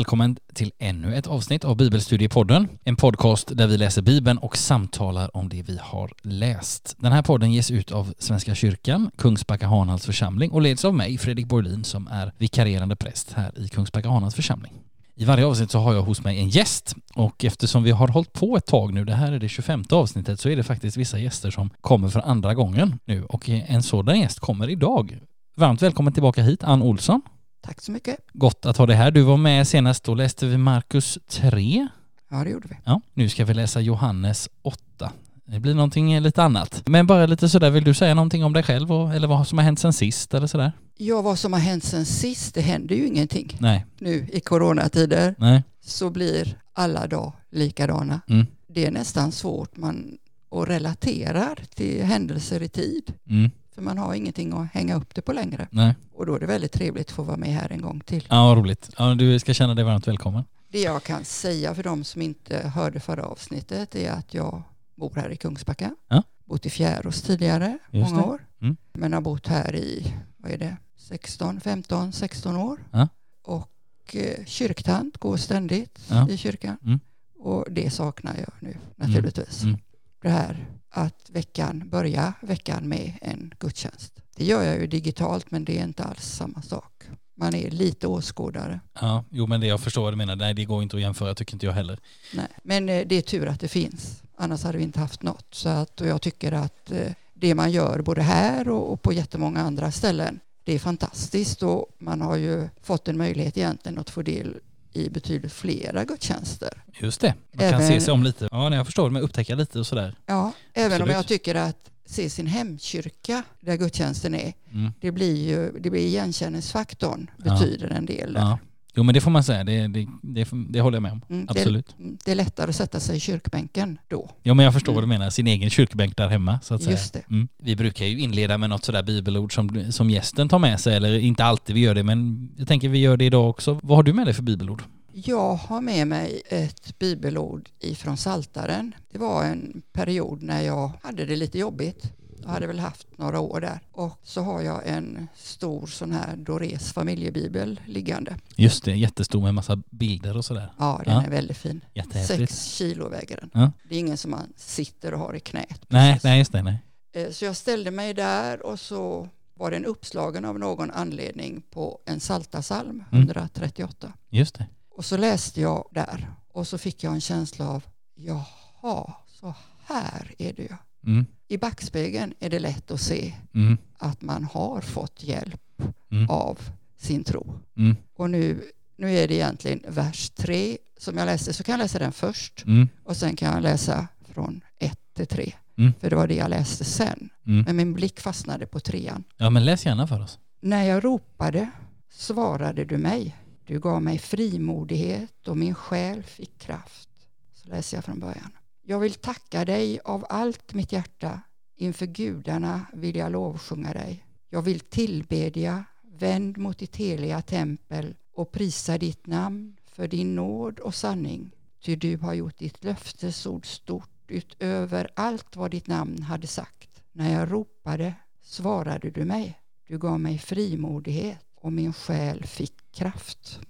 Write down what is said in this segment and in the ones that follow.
välkommen till ännu ett avsnitt av Bibelstudiepodden. En podcast där vi läser Bibeln och samtalar om det vi har läst. Den här podden ges ut av Svenska kyrkan, Kungsbacka Hanhals församling och leds av mig, Fredrik Borlin, som är vikarierande präst här i Kungsbacka Hanhals församling. I varje avsnitt så har jag hos mig en gäst och eftersom vi har hållit på ett tag nu, det här är det 25 avsnittet, så är det faktiskt vissa gäster som kommer för andra gången nu och en sådan gäst kommer idag. Varmt välkommen tillbaka hit, Ann Olsson. Tack så mycket. Gott att ha dig här. Du var med senast, då läste vi Markus 3. Ja, det gjorde vi. Ja, nu ska vi läsa Johannes 8. Det blir någonting lite annat. Men bara lite sådär, vill du säga någonting om dig själv och, eller vad som har hänt sen sist eller sådär? Ja, vad som har hänt sen sist, det händer ju ingenting. Nej. Nu i coronatider Nej. så blir alla dagar likadana. Mm. Det är nästan svårt man och relaterar till händelser i tid. Mm. För man har ingenting att hänga upp det på längre. Nej. Och då är det väldigt trevligt att få vara med här en gång till. Ja, vad roligt. Ja, du ska känna dig varmt välkommen. Det jag kan säga för de som inte hörde förra avsnittet är att jag bor här i Kungsbacka. Ja. Bott i Fjärås tidigare, Just många det. år. Mm. Men har bott här i, vad är det, 16, 15, 16 år. Ja. Och eh, kyrktant, går ständigt Ja. i kyrkan. Mm. Och det saknar jag nu naturligtvis. Mm. Det här att veckan, börja veckan med en gudstjänst. Det gör jag ju digitalt men det är inte alls samma sak. Man är lite åskådare. Ja, jo men det jag förstår vad du menar. Nej, det går inte att jämföra, tycker inte jag heller. Nej. Men eh, det är tur att det finns. Annars hade vi inte haft något. Så att, och jag tycker att eh, det man gör både här och, och på jättemånga andra ställen, det är fantastiskt och man har ju fått en möjlighet egentligen att få del i betydligt flera gudstjänster. Just det. Man kan Även- se sig om lite. Ja, jag förstår, men upptäcka lite och sådär. Ja, även Absolut. om jag tycker att se sin hemkyrka där gudstjänsten är, Mm. det blir ju, det blir igenkänningsfaktorn Ja. betyder en del där. Ja. Jo men det får man säga, det, det, det, det håller jag med om. Mm, Absolut. Det, det är lättare att sätta sig i kyrkbänken då. Ja men jag förstår Mm. vad du menar, sin egen kyrkbänk där hemma så att säga. Just det. Mm. Vi brukar ju inleda med något sådär bibelord som, som gästen tar med sig, eller inte alltid vi gör det, men jag tänker vi gör det idag också. Vad har du med dig för bibelord? Jag har med mig ett bibelord ifrån Saltaren. Det var en period när jag hade det lite jobbigt. Jag hade väl haft några år där. Och så har jag en stor sån här Dores familjebibel liggande. Just det, jättestor med massa bilder och sådär. Ja, den Ja. är väldigt fin. Sex kilo väger den. Ja. Det är ingen som man sitter och har i knät. Nej, precis. nej just det, nej. Eh, Så jag ställde mig där och så var den uppslagen av någon anledning på en Saltasalm Mm. 138. Just det. Och så läste jag där och så fick jag en känsla av jaha, så här är det ju. Mm. I backspegeln är det lätt att se Mm. att man har fått hjälp Mm. av sin tro. Mm. Och nu, nu är det egentligen vers 3 som jag läste, så kan jag läsa den först Mm. och sen kan jag läsa från 1 till 3. Mm. För det var det jag läste sen. Mm. Men min blick fastnade på trean. Ja men läs gärna för oss. När jag ropade svarade du mig. Du gav mig frimodighet och min själ fick kraft. Så läser jag från början. Jag vill tacka dig av allt mitt hjärta. Inför gudarna vill jag lovsjunga dig. Jag vill tillbedja, vänd mot ditt heliga tempel och prisa ditt namn för din nåd och sanning. Ty du har gjort ditt löftesord stort utöver allt vad ditt namn hade sagt. När jag ropade svarade du mig. Du gav mig frimodighet och min själ fick kraft.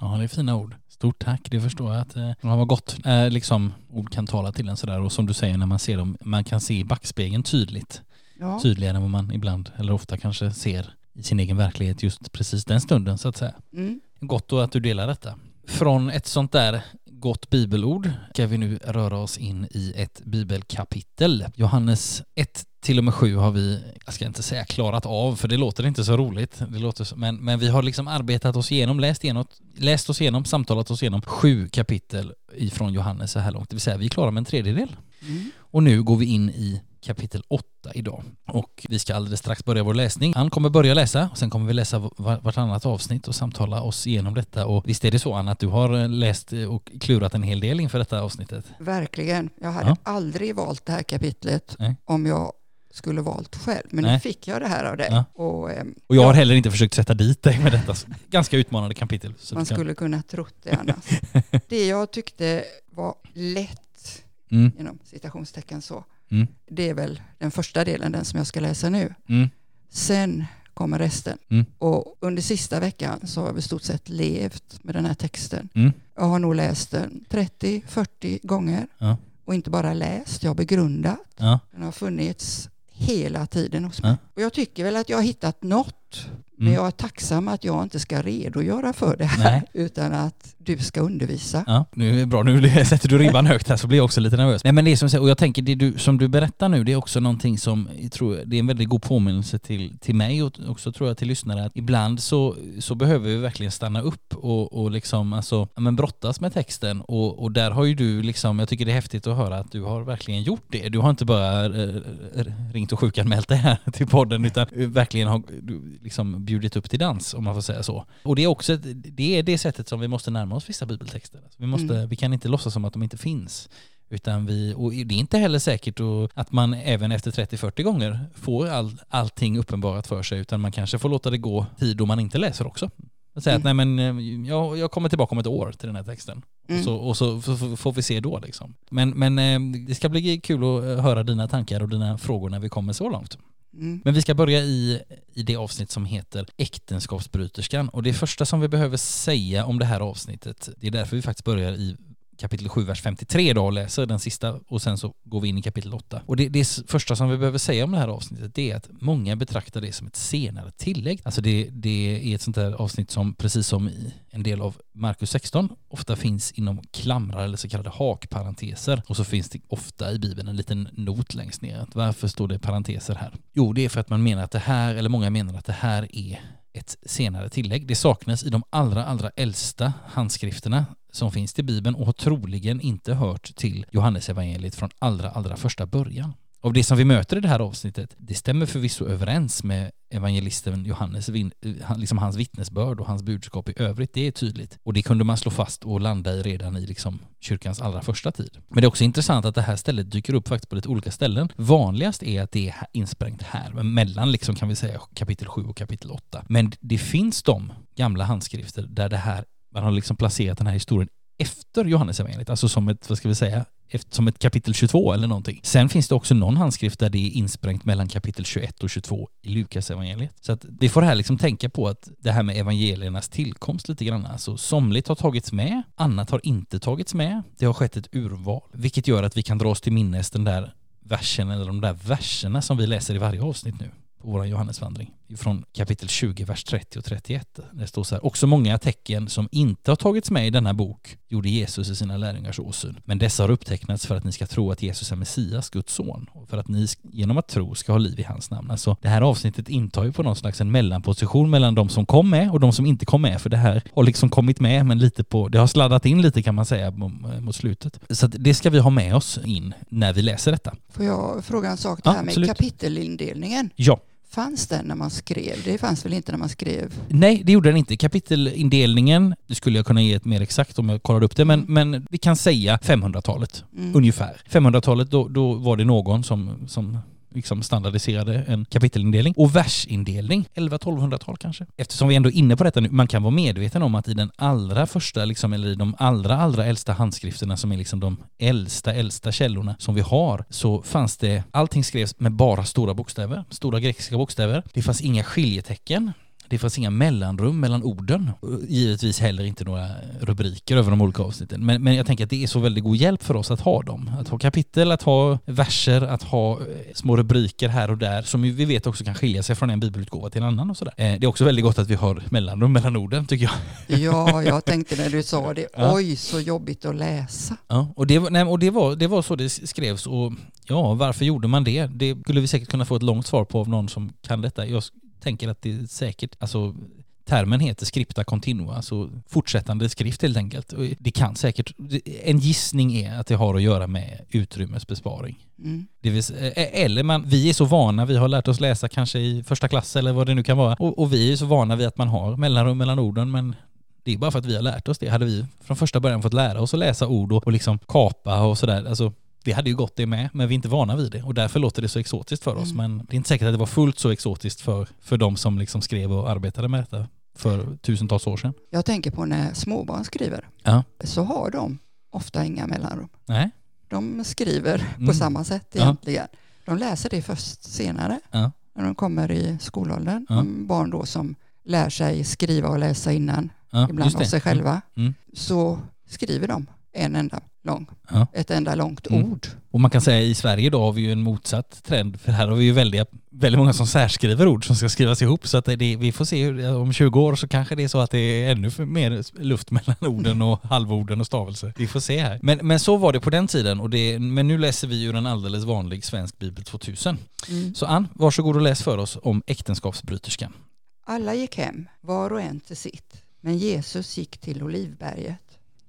Ja det är fina ord. Stort tack, det förstår jag att eh, ja, vad gott eh, liksom ord kan tala till en sådär och som du säger när man ser dem, man kan se i backspegeln tydligt. Ja, Tydligare än vad man ibland eller ofta kanske ser i sin egen verklighet just precis den stunden så att säga. mm, Gott då att du delar detta. Från ett sånt där gott bibelord ska vi nu röra oss in i ett bibelkapitel. Johannes 1 till och med 7 har vi, jag ska inte säga klarat av för det låter inte så roligt, det låter så, men, men vi har liksom arbetat oss igenom, läst, igenom, läst oss igenom, samtalat oss igenom sju kapitel ifrån Johannes så här långt, det vill säga vi är klara med en tredjedel. mm, Och nu går vi in i kapitel 8 idag. Och vi ska alldeles strax börja vår läsning. Han kommer börja läsa och sen kommer vi läsa var- vartannat avsnitt och samtala oss igenom detta. Och visst är det så Anna att du har läst och klurat en hel del inför detta avsnittet? verkligen. Jag hade Ja. aldrig valt det här kapitlet Nej. om jag skulle valt själv. Men Nej. nu fick jag det här av dig. Ja. Och, ehm, Och jag har ja, heller inte försökt sätta dit dig med detta ganska utmanande kapitel. Man kan... skulle kunna trott det annars. det jag tyckte var lätt, mm, inom citationstecken så, mm, det är väl den första delen, den som jag ska läsa nu. mm, Sen kommer resten. Mm. Och under sista veckan så har vi i stort sett levt med den här texten. Mm. Jag har nog läst den 30-40 gånger. Ja. Och inte bara läst, jag har begrundat. Ja. Den har funnits hela tiden hos mig. Ja. Och jag tycker väl att jag har hittat något. Men Mm. jag är tacksam att jag inte ska redogöra för det här, Nej. utan att du ska undervisa. Ja, nu är det bra. Nu sätter du ribban högt här så blir jag också lite nervös. Nej men det som och jag tänker det du, som du berättar nu, det är också någonting som jag tror, det är en väldigt god påminnelse till, till mig och också tror jag till lyssnare att ibland så, så behöver vi verkligen stanna upp och, och liksom alltså, men brottas med texten och, och där har ju du liksom, jag tycker det är häftigt att höra att du har verkligen gjort det. Du har inte bara eh, ringt och sjukanmält dig här till podden utan verkligen har du liksom bjudit upp till dans om man får säga så. Och det är också ett, det är det sättet som vi måste närma oss vissa bibeltexter. Alltså vi, måste, Mm. vi kan inte låtsas som att de inte finns. Utan vi, och det är inte heller säkert att- man även efter 30-40 gånger får all, allting uppenbarat för sig utan man kanske får låta det gå tid då man inte läser också. Att säga att nej men eh, jag, jag kommer tillbaka om ett år till den här texten. Mm. Så, och så får vi se då liksom. Men, men eh, det ska bli kul att eh, höra dina tankar och dina frågor när vi kommer så långt. Mm. Men vi ska börja i, i det avsnitt som heter Äktenskapsbryterskan. Och det första som vi behöver säga om det här avsnittet, det är därför vi faktiskt börjar i kapitel 7, vers 53 då och läser den sista och sen så går vi in i kapitel 8. Och det, det första som vi behöver säga om det här avsnittet det är att många betraktar det som ett senare tillägg. Alltså det, det är ett sånt där avsnitt som precis som i en del av Markus 16 ofta finns inom klamrar eller så kallade hakparenteser. Och så finns det ofta i Bibeln en liten not längst ner. Att Varför står det parenteser här? Jo, det är för att man menar att det här, eller många menar att det här är ett senare tillägg. Det saknas i de allra, allra äldsta handskrifterna som finns till Bibeln och har troligen inte hört till Johannesevangeliet från allra, allra första början. Och det som vi möter i det här avsnittet, det stämmer förvisso överens med evangelisten Johannes, eh, liksom hans vittnesbörd och hans budskap i övrigt, det är tydligt. Och det kunde man slå fast och landa i redan i liksom kyrkans allra första tid. Men det är också intressant att det här stället dyker upp faktiskt på lite olika ställen. Vanligast är att det är insprängt här, men mellan liksom kan vi säga kapitel 7 och kapitel 8. Men det finns de gamla handskrifter där det här, man har liksom placerat den här historien efter Johannesevangeliet, alltså som ett, vad ska vi säga, efter, som ett kapitel 22 eller någonting. Sen finns det också någon handskrift där det är insprängt mellan kapitel 21 och 22 i Lukas evangeliet. Så att vi får här liksom tänka på att det här med evangeliernas tillkomst lite grann, alltså somligt har tagits med, annat har inte tagits med. Det har skett ett urval, vilket gör att vi kan dra oss till minnes den där versen eller de där verserna som vi läser i varje avsnitt nu på vår Johannesvandring. Från kapitel 20, vers 30 och 31. Det står så här, också många tecken som inte har tagits med i denna bok gjorde Jesus i sina lärjungars åsyn. Men dessa har upptecknats för att ni ska tro att Jesus är Messias, Guds son, och för att ni genom att tro ska ha liv i hans namn. Alltså, det här avsnittet intar ju på någon slags en mellanposition mellan de som kom med och de som inte kom med, för det här har liksom kommit med, men lite på, det har sladdat in lite kan man säga mot slutet. Så det ska vi ha med oss in när vi läser detta. Får jag fråga en sak? Det Ja, här med absolut. kapitelindelningen. Ja. Fanns den när man skrev? Det fanns väl inte när man skrev? Nej, det gjorde den inte. Kapitelindelningen, det skulle jag kunna ge ett mer exakt om jag kollar upp det, men, men vi kan säga 500-talet Mm. ungefär. 500-talet, då, då var det någon som, som liksom standardiserade en kapitelindelning. Och versindelning, 11-1200-tal kanske. Eftersom vi ändå är inne på detta nu, man kan vara medveten om att i den allra första, liksom, eller i de allra, allra äldsta handskrifterna som är liksom de äldsta, äldsta källorna som vi har, så fanns det, allting skrevs med bara stora bokstäver, stora grekiska bokstäver. Det fanns inga skiljetecken. Det fanns inga mellanrum mellan orden. Givetvis heller inte några rubriker över de olika avsnitten. Men, men jag tänker att det är så väldigt god hjälp för oss att ha dem. Att ha kapitel, att ha verser, att ha eh, små rubriker här och där som vi vet också kan skilja sig från en bibelutgåva till en annan och sådär. Eh, Det är också väldigt gott att vi har mellanrum mellan orden tycker jag. Ja, jag tänkte när du sa det. Ja. Oj, så jobbigt att läsa. Ja, och, det, var- nej, och det, var, det var så det skrevs och ja, varför gjorde man det? Det skulle vi säkert kunna få ett långt svar på av någon som kan detta. Jag tänker att det är säkert, alltså termen heter scripta continua, alltså fortsättande skrift helt enkelt. Det kan säkert, en gissning är att det har att göra med utrymmesbesparing. Mm. Vill, eh, eller man, vi är så vana, vi har lärt oss läsa kanske i första klass eller vad det nu kan vara. Och, och vi är så vana vid att man har mellanrum mellan orden men det är bara för att vi har lärt oss det. Hade vi från första början fått lära oss att läsa ord och, och liksom kapa och sådär, alltså det hade ju gått det med, men vi är inte vana vid det och därför låter det så exotiskt för oss. Mm. Men det är inte säkert att det var fullt så exotiskt för, för de som liksom skrev och arbetade med detta för tusentals år sedan. Jag tänker på när småbarn skriver. Ja. Så har de ofta inga mellanrum. Nej? De skriver Mm. på samma sätt Ja. egentligen. De läser det först senare. Ja. när de kommer i skolåldern. Ja. De barn då som lär sig skriva och läsa innan, Ja, ibland av sig själva, Mm. så skriver de en enda lång, Ja. ett enda långt Mm. ord. Och man kan säga i Sverige då har vi ju en motsatt trend för här har vi ju väldigt, väldigt många som särskriver ord som ska skrivas ihop så att det, vi får se hur, om 20 år så kanske det är så att det är ännu mer luft mellan orden och halvorden och stavelser. Vi får se här. Men, men så var det på den tiden och det, men nu läser vi ju en alldeles vanlig svensk bibel 2000. Mm. Så Ann, varsågod och läs för oss om äktenskapsbryterskan. Alla gick hem, var och en till sitt, men Jesus gick till Olivberget.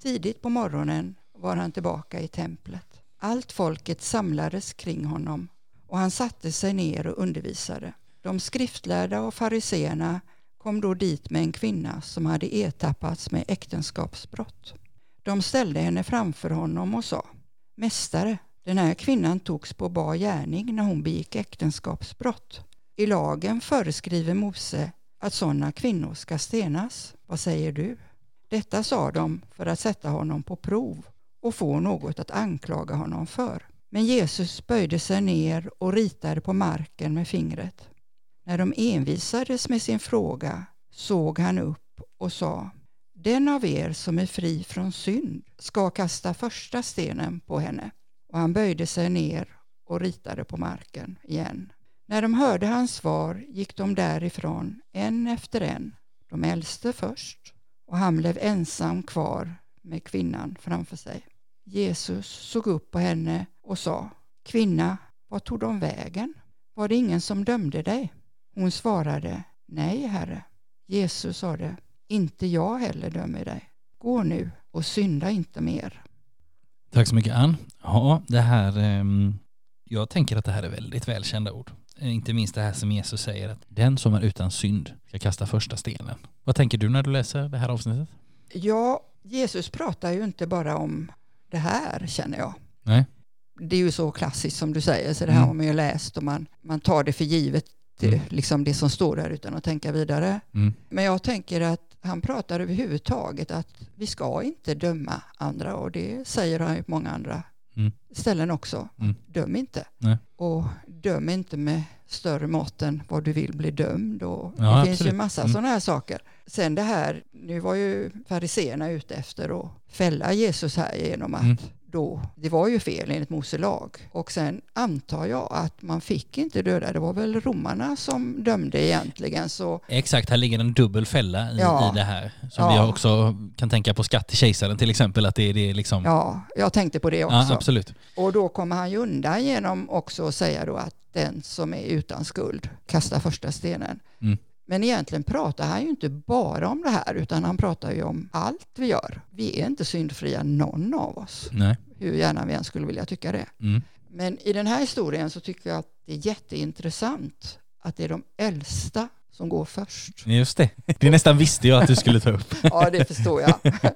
Tidigt på morgonen var han tillbaka i templet. Allt folket samlades kring honom och han satte sig ner och undervisade. De skriftlärda och fariseerna kom då dit med en kvinna som hade ertappats med äktenskapsbrott. De ställde henne framför honom och sa Mästare, den här kvinnan togs på bar gärning när hon begick äktenskapsbrott. I lagen föreskriver Mose att sådana kvinnor ska stenas. Vad säger du? Detta sa de för att sätta honom på prov och få något att anklaga honom för. Men Jesus böjde sig ner och ritade på marken med fingret. När de envisades med sin fråga såg han upp och sa Den av er som är fri från synd ska kasta första stenen på henne. Och han böjde sig ner och ritade på marken igen. När de hörde hans svar gick de därifrån en efter en, de äldste först, och han blev ensam kvar med kvinnan framför sig. Jesus såg upp på henne och sa Kvinna, vad tog de vägen? Var det ingen som dömde dig? Hon svarade Nej, Herre. Jesus sade Inte jag heller dömer dig. Gå nu och synda inte mer. Tack så mycket Ann. Ja, det här, ehm, jag tänker att det här är väldigt välkända ord. Eh, Inte minst det här som Jesus säger att den som är utan synd ska kasta första stenen. Vad tänker du när du läser det här avsnittet? Ja, Jesus pratar ju inte bara om det här känner jag. Nej. Det är ju så klassiskt som du säger, så det här Mm. har man ju läst och man, man tar det för givet, det, Mm. liksom det som står där utan att tänka vidare. Mm. Men jag tänker att han pratar överhuvudtaget att vi ska inte döma andra och det säger han ju på många andra Mm. ställen också. Mm. Döm inte. Nej. Och döm inte med större mått än vad du vill bli dömd. Och Ja, det finns absolut. ju massa Mm. sådana här saker. Sen det här, nu var ju fariseerna ute efter att fälla Jesus här genom att Mm. Då, det var ju fel enligt Mose lag. Och sen antar jag att man fick inte döda, det var väl romarna som dömde egentligen. Så Exakt, här ligger en dubbel fälla i, Ja. i det här. Som Ja. vi också kan tänka på skatt till kejsaren till exempel, att det, det är liksom... ja, jag tänkte på det också. Ja, absolut. Och då kommer han ju undan genom också att säga då att den som är utan skuld kastar första stenen. Mm. Men egentligen pratar han ju inte bara om det här utan han pratar ju om allt vi gör. Vi är inte syndfria någon av oss, Nej. hur gärna vi än skulle vilja tycka det. Mm. Men i den här historien så tycker jag att det är jätteintressant att det är de äldsta som går först. Just det. Det nästan visste jag att du skulle ta upp. Ja, det förstår jag.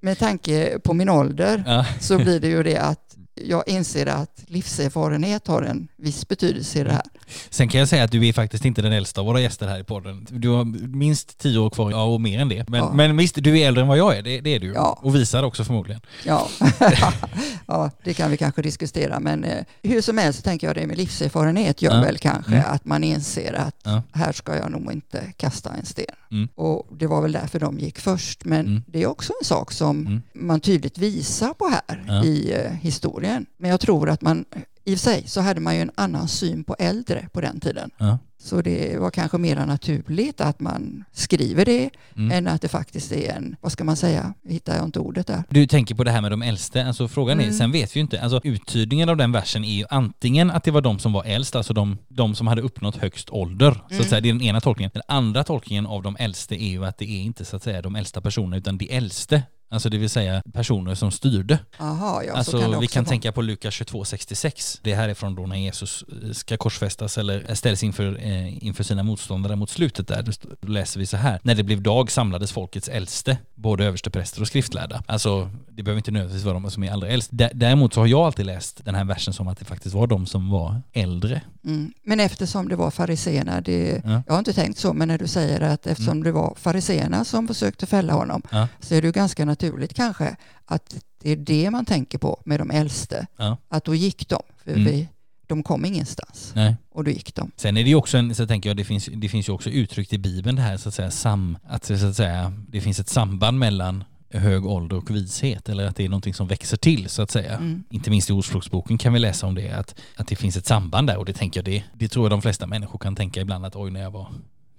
Med tanke på min ålder Ja. så blir det ju det att jag inser att livserfarenhet har en viss betydelse i det här. Sen kan jag säga att du är faktiskt inte den äldsta av våra gäster här i podden. Du har minst tio år kvar, ja och mer än det. Men, Ja. men visst, du är äldre än vad jag är, det, det är du. Ja. Och visar också förmodligen. Ja. ja, det kan vi kanske diskutera, men eh, hur som helst så tänker jag det med livserfarenhet gör Ja. väl kanske Mm. att man inser att Ja. här ska jag nog inte kasta en sten. Mm. Och det var väl därför de gick först, men Mm. det är också en sak som Mm. man tydligt visar på här i eh, historien. Men jag tror att man, i och för sig så hade man ju en annan syn på äldre på den tiden. Ja. Så det var kanske mer naturligt att man skriver det Mm. än att det faktiskt är en, vad ska man säga, hittar jag inte ordet där. Du tänker på det här med de äldste, alltså frågan är, Mm. sen vet vi ju inte, alltså uttydningen av den versen är ju antingen att det var de som var äldst, alltså de, de som hade uppnått högst ålder, så Mm. att säga, det är den ena tolkningen. Den andra tolkningen av de äldste är ju att det är inte så att säga de äldsta personerna, utan de äldste. Alltså det vill säga personer som styrde. Jaha, ja, så alltså kan det vi kan vara. tänka på Lukas 22.66. Det här är från då när Jesus eh, ska korsfästas eller ställs inför, eh, inför sina motståndare mot slutet där. Då läser vi så här. När det blev dag samlades folkets äldste, både överstepräster och skriftlärda. Alltså det behöver inte nödvändigtvis vara de som är allra äldst. Dä- Däremot så har jag alltid läst den här versen som att det faktiskt var de som var äldre. Mm. Men eftersom det var fariseerna, det, Ja. jag har inte tänkt så, men när du säger att eftersom det var fariseerna som försökte fälla honom Ja. så är det ju ganska naturligt kanske att det är det man tänker på med de äldste. Ja. Att då gick de. För Mm. vi, de kom ingenstans. Nej. Och då gick de. Sen är det ju också en, så tänker jag, det finns, det finns ju också uttryckt i Bibeln det här så att säga, sam, att, så att säga, det finns ett samband mellan hög ålder och vishet eller att det är någonting som växer till så att säga. Mm. Inte minst i Ordspråksboken kan vi läsa om det, att, att det finns ett samband där och det tänker jag det, det tror jag de flesta människor kan tänka ibland att oj när jag var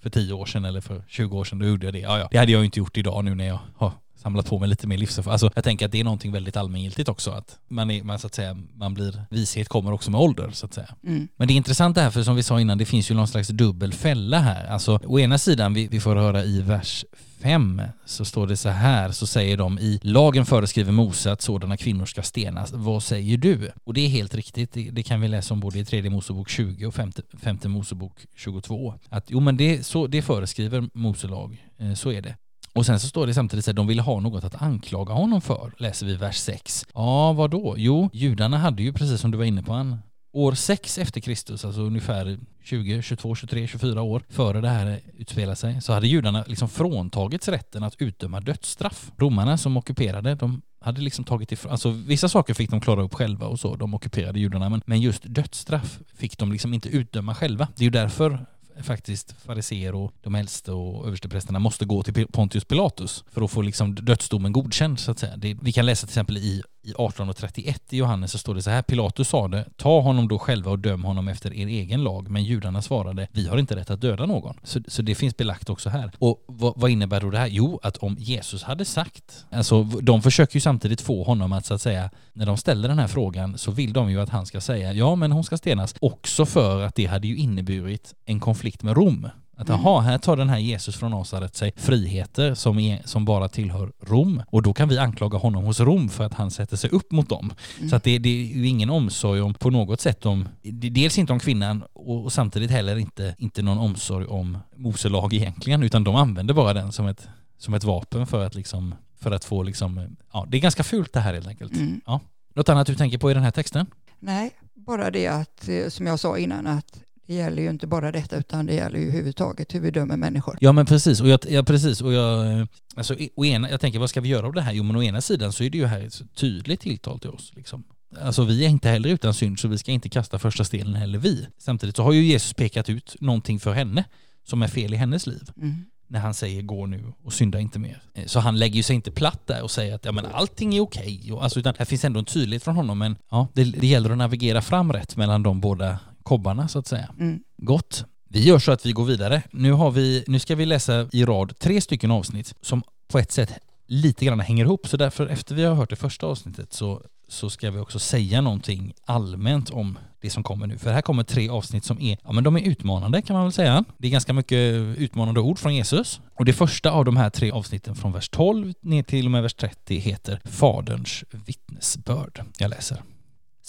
för 10 år sedan eller för 20 år sedan då gjorde jag det. Ja, ja. Det hade jag ju inte gjort idag nu när jag har samlat på mig lite mer livserfarenhet. Alltså jag tänker att det är någonting väldigt allmängiltigt också att man är, man så att säga, man blir, vishet kommer också med ålder så att säga. Mm. Men det är intressant det här för som vi sa innan, det finns ju någon slags dubbel fälla här. Alltså å ena sidan, vi, vi får höra i vers 5 så står det så här, så säger de i lagen föreskriver Mose att sådana kvinnor ska stenas. Vad säger du? Och det är helt riktigt, det, det kan vi läsa om både i tredje Mosebok 20 och femte, femte Mosebok 22. Att jo men det, så, det föreskriver Mose lag, eh, så är det. Och sen så står det samtidigt att de ville ha något att anklaga honom för, läser vi vers 6. Ja, vad då? Jo, judarna hade ju precis som du var inne på, han, år 6 efter Kristus, alltså ungefär 20, 22, 23, 24 år före det här utspelar sig, så hade judarna liksom fråntagits rätten att utdöma dödsstraff. Romarna som ockuperade, de hade liksom tagit ifrån, alltså vissa saker fick de klara upp själva och så, de ockuperade judarna, men, men just dödsstraff fick de liksom inte utdöma själva. Det är ju därför faktiskt fariser och de äldste och översteprästerna måste gå till Pontius Pilatus för att få liksom dödsdomen godkänd så att säga. Det, vi kan läsa till exempel i, i 1831 i Johannes så står det så här, Pilatus sade, ta honom då själva och döm honom efter er egen lag, men judarna svarade, vi har inte rätt att döda någon. Så, så det finns belagt också här. Och vad, vad innebär då det här? Jo, att om Jesus hade sagt, alltså de försöker ju samtidigt få honom att så att säga, när de ställer den här frågan så vill de ju att han ska säga, ja men hon ska stenas, också för att det hade ju inneburit en konflikt med Rom. Att Mm. jaha, här tar den här Jesus från Nasaret sig friheter som, är, som bara tillhör Rom och då kan vi anklaga honom hos Rom för att han sätter sig upp mot dem. Mm. Så att det, det är ju ingen omsorg om, på något sätt om, dels inte om kvinnan och, och samtidigt heller inte, inte någon omsorg om Mose lag egentligen utan de använder bara den som ett, som ett vapen för att liksom, för att få liksom, ja det är ganska fult det här helt enkelt. Mm. Ja. Något annat du tänker på i den här texten? Nej, bara det att, eh, som jag sa innan, att det gäller ju inte bara detta utan det gäller ju överhuvudtaget hur vi dömer människor. Ja men precis, och jag, ja, precis, och jag, alltså, å ena, jag tänker vad ska vi göra av det här? Jo men å ena sidan så är det ju här ett tydligt tilltal till oss. Liksom. Alltså vi är inte heller utan synd så vi ska inte kasta första stenen heller vi. Samtidigt så har ju Jesus pekat ut någonting för henne som är fel i hennes liv. Mm. När han säger gå nu och synda inte mer. Eh, Så han lägger ju sig inte platt där och säger att ja, men allting är okej. Och Alltså, utan här finns ändå en tydlighet från honom men ja, det, det gäller att navigera fram rätt mellan de båda kobbarna så att säga. Mm. Gott. Vi gör så att vi går vidare. Nu, har vi, nu ska vi läsa i rad tre stycken avsnitt som på ett sätt lite grann hänger ihop. Så därför efter vi har hört det första avsnittet så, så ska vi också säga någonting allmänt om det som kommer nu. För här kommer tre avsnitt som är, ja men de är utmanande kan man väl säga. Det är ganska mycket utmanande ord från Jesus. Och det första av de här tre avsnitten från vers 12 ner till och med vers 30 heter Faderns vittnesbörd. Jag läser.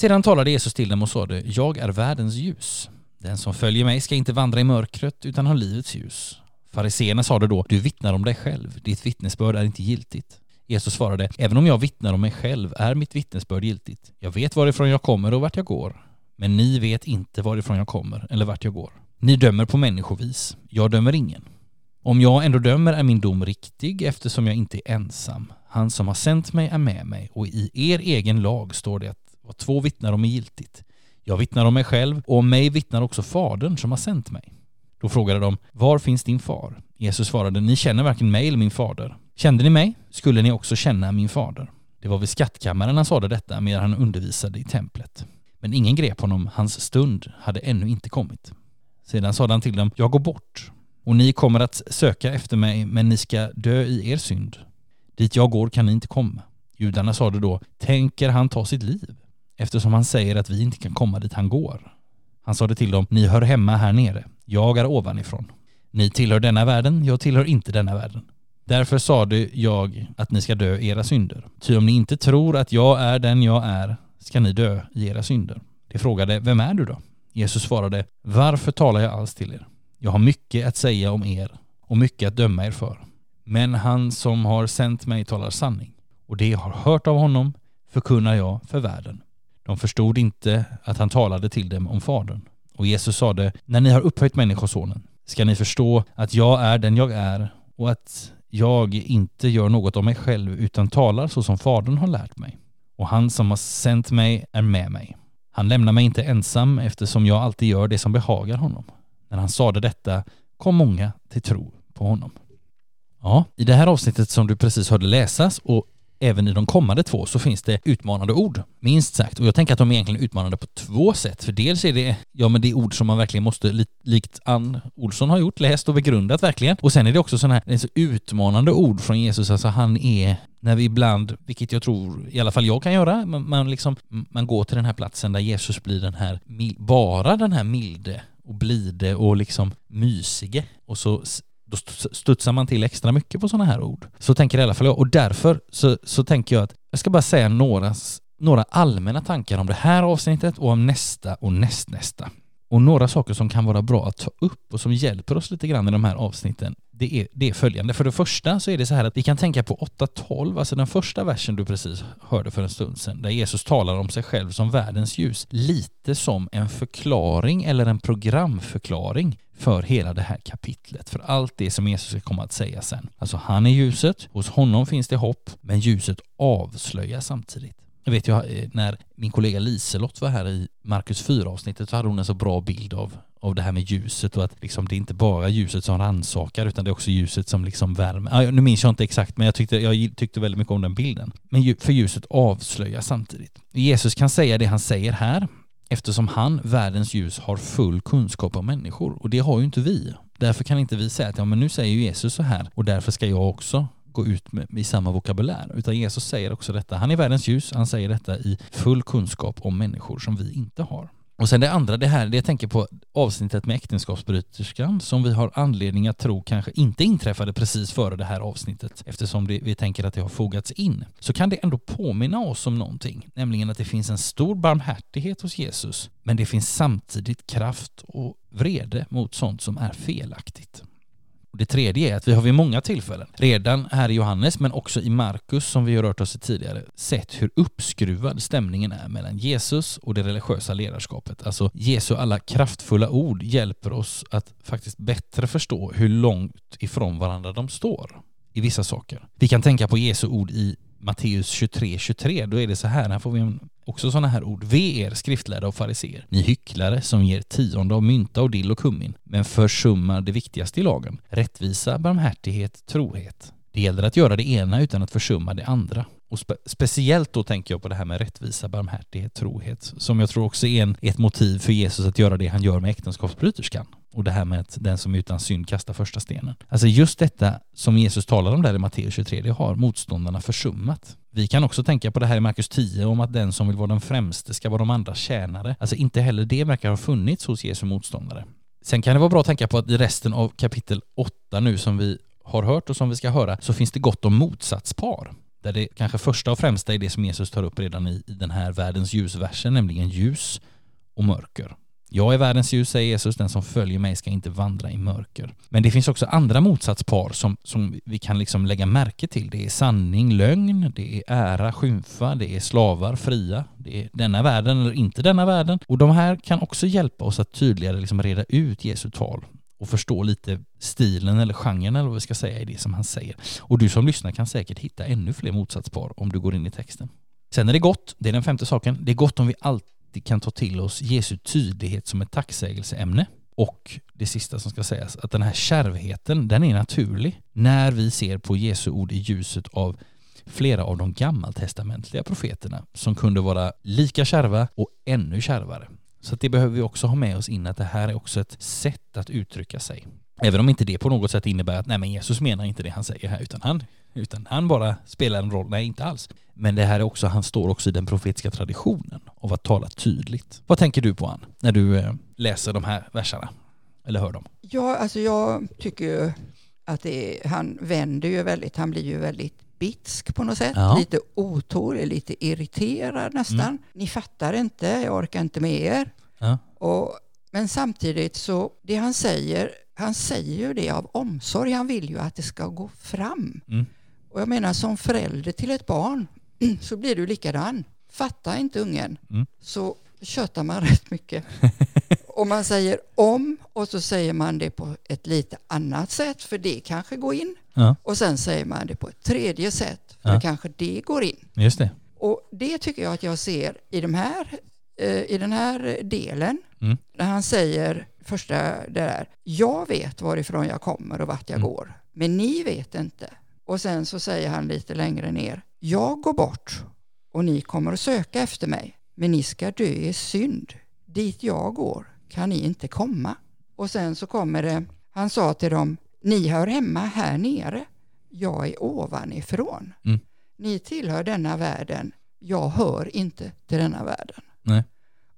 Sedan talade Jesus till dem och sade, jag är världens ljus. Den som följer mig ska inte vandra i mörkret utan ha livets ljus. Fariséerna sade då, du vittnar om dig själv, ditt vittnesbörd är inte giltigt. Jesus svarade, även om jag vittnar om mig själv är mitt vittnesbörd giltigt. Jag vet varifrån jag kommer och vart jag går. Men ni vet inte varifrån jag kommer eller vart jag går. Ni dömer på människovis, jag dömer ingen. Om jag ändå dömer är min dom riktig eftersom jag inte är ensam. Han som har sänt mig är med mig och i er egen lag står det att vad två vittnar om är giltigt. Jag vittnar om mig själv och om mig vittnar också Fadern som har sänt mig. Då frågade de, var finns din far? Jesus svarade, ni känner varken mig eller min fader. Kände ni mig skulle ni också känna min fader. Det var vid skattkammaren han sade detta medan han undervisade i templet. Men ingen grep honom, hans stund hade ännu inte kommit. Sedan sade han till dem, jag går bort och ni kommer att söka efter mig men ni ska dö i er synd. Dit jag går kan ni inte komma. Judarna sade då, tänker han ta sitt liv? Eftersom han säger att vi inte kan komma dit han går. Han sade till dem, ni hör hemma här nere. Jag är ovanifrån. Ni tillhör denna världen, jag tillhör inte denna världen. Därför sade jag att ni ska dö i era synder. Ty om ni inte tror att jag är den jag är, ska ni dö i era synder. De frågade, vem är du då? Jesus svarade, varför talar jag alls till er? Jag har mycket att säga om er och mycket att döma er för. Men han som har sänt mig talar sanning, och det jag har hört av honom förkunnar jag för världen. De förstod inte att han talade till dem om Fadern. Och Jesus sade, när ni har upphöjt Människosonen ska ni förstå att jag är den jag är och att jag inte gör något av mig själv utan talar så som Fadern har lärt mig. Och han som har sänt mig är med mig. Han lämnar mig inte ensam eftersom jag alltid gör det som behagar honom. När han sade detta kom många till tro på honom. Ja, i det här avsnittet som du precis hörde läsas och även i de kommande två så finns det utmanande ord, minst sagt. Och jag tänker att de är egentligen utmanande på två sätt. För dels är det, ja men det är ord som man verkligen måste, likt Ann Olsson har gjort, läst och begrundat verkligen. Och sen är det också sådana här, så utmanande ord från Jesus, alltså han är, när vi ibland, vilket jag tror, i alla fall jag kan göra, man, man liksom, man går till den här platsen där Jesus blir den här, bara den här milde och blide och liksom mysige och så då studsar man till extra mycket på sådana här ord. Så tänker i alla fall jag. Och därför så, så tänker jag att jag ska bara säga några, några allmänna tankar om det här avsnittet och om nästa och nästnästa. Och några saker som kan vara bra att ta upp och som hjälper oss lite grann i de här avsnitten, det är, det är följande. För det första så är det så här att vi kan tänka på 8.12, alltså den första versen du precis hörde för en stund sedan, där Jesus talar om sig själv som världens ljus, lite som en förklaring eller en programförklaring för hela det här kapitlet, för allt det som Jesus ska komma att säga sen. Alltså han är ljuset, hos honom finns det hopp, men ljuset avslöjar samtidigt. Jag vet jag, eh, när min kollega Liselott var här i Markus 4-avsnittet så hade hon en så bra bild av, av det här med ljuset och att liksom det är inte bara ljuset som rannsakar utan det är också ljuset som liksom värmer. Ah, nu minns jag inte exakt men jag tyckte, jag tyckte väldigt mycket om den bilden. Men för ljuset avslöjar samtidigt. Jesus kan säga det han säger här eftersom han, världens ljus, har full kunskap om människor och det har ju inte vi. Därför kan inte vi säga att ja men nu säger Jesus så här och därför ska jag också gå ut med, i samma vokabulär. Utan Jesus säger också detta. Han är världens ljus, han säger detta i full kunskap om människor som vi inte har. Och sen det andra, det här, det jag tänker på avsnittet med äktenskapsbryterskan som vi har anledning att tro kanske inte inträffade precis före det här avsnittet eftersom det, vi tänker att det har fogats in. Så kan det ändå påminna oss om någonting, nämligen att det finns en stor barmhärtighet hos Jesus men det finns samtidigt kraft och vrede mot sånt som är felaktigt. Det tredje är att vi har vid många tillfällen, redan här i Johannes men också i Markus som vi har rört oss i tidigare, sett hur uppskruvad stämningen är mellan Jesus och det religiösa ledarskapet. Alltså Jesu alla kraftfulla ord hjälper oss att faktiskt bättre förstå hur långt ifrån varandra de står i vissa saker. Vi kan tänka på Jesu ord i Matteus 23, 23, då är det så här, här får vi också sådana här ord. Ve er skriftlärda och fariser, ni hycklare som ger tionde av mynta och dill och kummin, men försummar det viktigaste i lagen, rättvisa, barmhärtighet, trohet. Det gäller att göra det ena utan att försumma det andra. Och spe speciellt då tänker jag på det här med rättvisa, barmhärtighet, trohet, som jag tror också är en, ett motiv för Jesus att göra det han gör med äktenskapsbryterskan. Och det här med att den som utan synd kastar första stenen. Alltså just detta som Jesus talar om där i Matteus 23, det har motståndarna försummat. Vi kan också tänka på det här i Markus 10 om att den som vill vara den främste ska vara de andra tjänare. Alltså inte heller det verkar ha funnits hos Jesu motståndare. Sen kan det vara bra att tänka på att i resten av kapitel 8 nu som vi har hört och som vi ska höra så finns det gott om motsatspar. Där det kanske första och främsta är det som Jesus tar upp redan i, i den här världens ljusversen, nämligen ljus och mörker. Jag är världens ljus, säger Jesus, den som följer mig ska inte vandra i mörker. Men det finns också andra motsatspar som, som vi kan liksom lägga märke till. Det är sanning, lögn, det är ära, skymfa, det är slavar, fria, det är denna världen eller inte denna världen. Och de här kan också hjälpa oss att tydligare liksom reda ut Jesu tal och förstå lite stilen eller genren eller vad vi ska säga i det som han säger. Och du som lyssnar kan säkert hitta ännu fler motsatspar om du går in i texten. Sen är det gott, det är den femte saken, det är gott om vi alltid kan ta till oss Jesu tydlighet som ett tacksägelseämne. Och det sista som ska sägas, att den här kärvheten, den är naturlig när vi ser på Jesu ord i ljuset av flera av de gammaltestamentliga profeterna som kunde vara lika kärva och ännu kärvare. Så det behöver vi också ha med oss in att det här är också ett sätt att uttrycka sig. Även om inte det på något sätt innebär att nej men Jesus menar inte det han säger här utan han, utan han bara spelar en roll. Nej, inte alls. Men det här är också, han står också i den profetiska traditionen av att tala tydligt. Vad tänker du på Ann, när du eh, läser de här verserna? Eller hör dem? Ja, alltså jag tycker ju att det är, han vänder ju väldigt, han blir ju väldigt bitsk på något sätt, ja. lite otålig, lite irriterad nästan. Mm. Ni fattar inte, jag orkar inte med er. Ja. Och, men samtidigt så, det han säger, han säger ju det av omsorg, han vill ju att det ska gå fram. Mm. Och jag menar som förälder till ett barn så blir du likadan. Fattar inte ungen mm. så tjötar man rätt mycket. Och man säger om och så säger man det på ett lite annat sätt för det kanske går in. Ja. Och sen säger man det på ett tredje sätt för ja. kanske det går in. Just det. Och det tycker jag att jag ser i de här eh, i den här delen, Mm. när han säger första det där, jag vet varifrån jag kommer och vart jag Mm. går, men ni vet inte. Och sen så säger han lite längre ner, jag går bort och ni kommer att söka efter mig, men ni ska dö i synd. Dit jag går kan ni inte komma. Och sen så kommer det, han sa till dem, ni hör hemma här nere, jag är ovanifrån. Mm. Ni tillhör denna världen, jag hör inte till denna världen. Nej.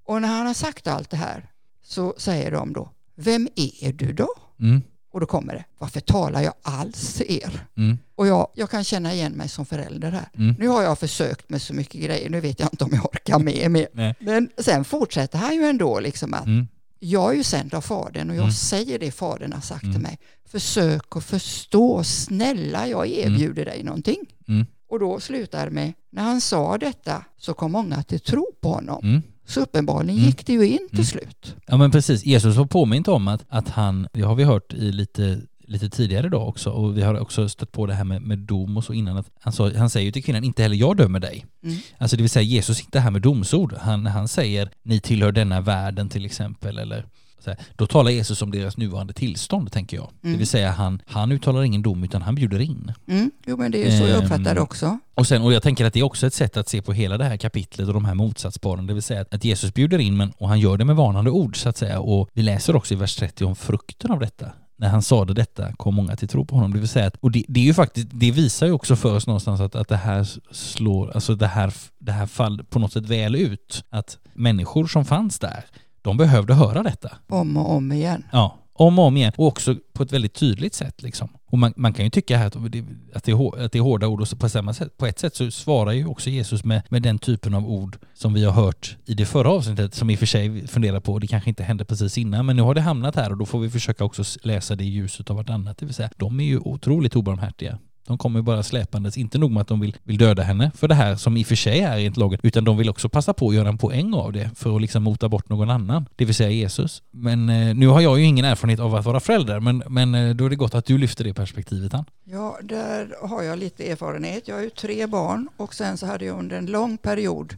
Och när han har sagt allt det här så säger de då, vem är du då? Mm. Och då kommer det, varför talar jag alls till er? Mm. Och jag, jag kan känna igen mig som förälder här. Mm. Nu har jag försökt med så mycket grejer, nu vet jag inte om jag orkar med mer. Men sen fortsätter han ju ändå liksom att Mm. Jag är ju sänd av Fadern och jag Mm. säger det Fadern har sagt Mm. till mig. Försök att förstå, snälla jag erbjuder dig någonting. Mm. Och då slutar det med, när han sa detta så kom många till tro på honom. Mm. Så uppenbarligen Mm. gick det ju in till Mm. slut. Ja men precis, Jesus har påmint om att, att han, det har vi hört i lite, lite tidigare idag också och vi har också stött på det här med, med dom och så innan att han, sa, han säger ju till kvinnan, inte heller jag dömer dig. Mm. Alltså det vill säga Jesus inte här med domsord. Han, han säger ni tillhör denna världen till exempel eller så här, då talar Jesus om deras nuvarande tillstånd tänker jag. Det Mm. vill säga han, han uttalar ingen dom utan han bjuder in. Mm. Jo men det är så jag uppfattar det Ehm, också. Och, sen, och jag tänker att det är också ett sätt att se på hela det här kapitlet och de här motsatsparen. Det vill säga att, att Jesus bjuder in men, och han gör det med varnande ord så att säga. Och vi läser också i vers 30 om frukten av detta. När han sade detta kom många till tro på honom. Det vill säga att, och det, det är ju faktiskt, det visar ju också för oss någonstans att, att det här slår, alltså det här, det här fall på något sätt väl ut. Att människor som fanns där, de behövde höra detta. Om och om igen. Ja, om och om igen och också på ett väldigt tydligt sätt liksom. Och man, man kan ju tycka här att det, att, det är, att det är hårda ord och så på samma sätt, på ett sätt så svarar ju också Jesus med, med den typen av ord som vi har hört i det förra avsnittet som i och för sig funderar på, det kanske inte hände precis innan, men nu har det hamnat här och då får vi försöka också läsa det i ljuset av vartannat, det vill säga de är ju otroligt obarmhärtiga. De kommer bara släpandes, inte nog med att de vill, vill döda henne för det här som i och för sig är rent laget, utan de vill också passa på att göra en poäng av det för att liksom mota bort någon annan, det vill säga Jesus. Men eh, nu har jag ju ingen erfarenhet av att vara förälder, men, men eh, då är det gott att du lyfter det perspektivet, han. Ja, där har jag lite erfarenhet. Jag har ju tre barn och sen så hade jag under en lång period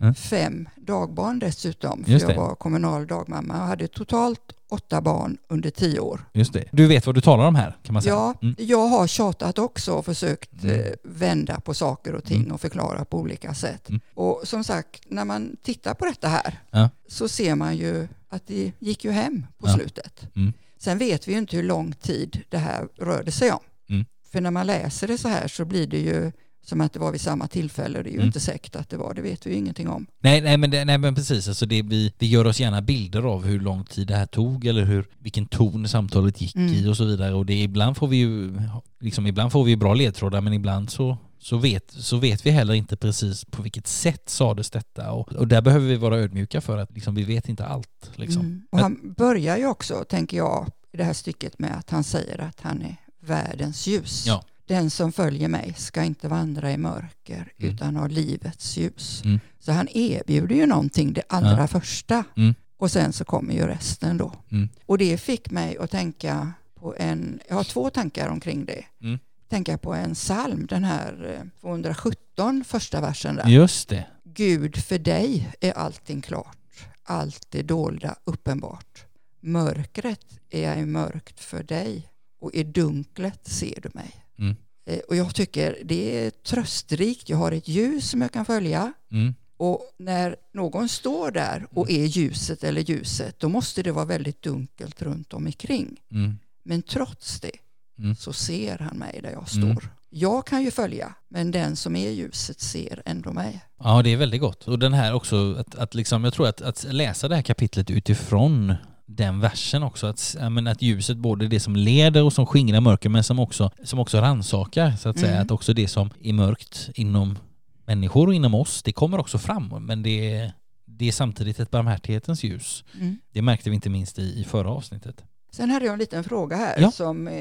Mm. fem dagbarn dessutom. För jag var kommunal dagmamma och hade totalt åtta barn under tio år. Just det. Du vet vad du talar om här, kan man säga. Ja, Mm. jag har tjatat också och försökt Mm. eh, vända på saker och ting Mm. och förklara på olika sätt. Mm. Och som sagt, när man tittar på detta här Ja. så ser man ju att det gick ju hem på Ja. slutet. Mm. Sen vet vi ju inte hur lång tid det här rörde sig om. Mm. För när man läser det så här så blir det ju som att det var vid samma tillfälle. Det är ju Mm. inte säkert att det var, det vet vi ju ingenting om. Nej, nej, men, det, nej men precis, alltså det, vi, vi gör oss gärna bilder av hur lång tid det här tog eller hur, vilken ton samtalet gick Mm. i och så vidare och det ibland får vi ju, liksom ibland får vi bra ledtrådar men ibland så, så, vet, så vet vi heller inte precis på vilket sätt sades detta och, och där behöver vi vara ödmjuka för att liksom, vi vet inte allt. Liksom. Mm. Och han börjar ju också, tänker jag, i det här stycket med att han säger att han är världens ljus. Ja. Den som följer mig ska inte vandra i mörker Mm. utan ha livets ljus. Mm. Så han erbjuder ju någonting, det allra Ja. första. Mm. Och sen så kommer ju resten då. Mm. Och det fick mig att tänka på en, jag har två tankar omkring det. Mm. Tänka på en psalm, den här eh, 217, första versen där. Just det. Gud för dig är allting klart, allt det dolda uppenbart. Mörkret är jag mörkt för dig och i dunklet ser du mig. Mm. Eh, Och jag tycker det är tröstrikt. Jag har ett ljus som jag kan följa Mm. och när någon står där och är ljuset eller ljuset då måste det vara väldigt dunkelt runt om omkring. Mm. Men trots det Mm. så ser han mig där jag står. Mm. Jag kan ju följa men den som är ljuset ser ändå mig. Ja, det är väldigt gott. Och den här också, att, att liksom, jag tror att, att läsa det här kapitlet utifrån den versen också, att, men att ljuset både är det som leder och som skingrar mörker, men som också, som också rannsakar, så att säga. Mm. Att också det som är mörkt inom människor och inom oss, det kommer också fram, men det är, det är samtidigt ett barmhärtighetens ljus. Mm. Det märkte vi inte minst i, i förra avsnittet. Sen hade jag en liten fråga här Ja. som eh,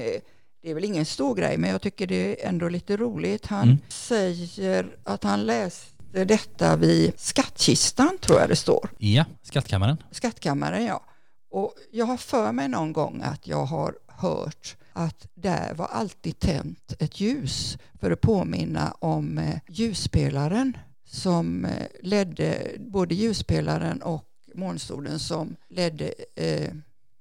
det är väl ingen stor grej men jag tycker det är ändå lite roligt. Han Mm. säger att han läste detta vid skattkistan tror jag det står. Ja, Skattkammaren. Skattkammaren ja. Och jag har för mig någon gång att jag har hört att där var alltid tänt ett ljus för att påminna om eh, ljusspelaren som eh, ledde både ljuspelaren och månstolen som ledde eh,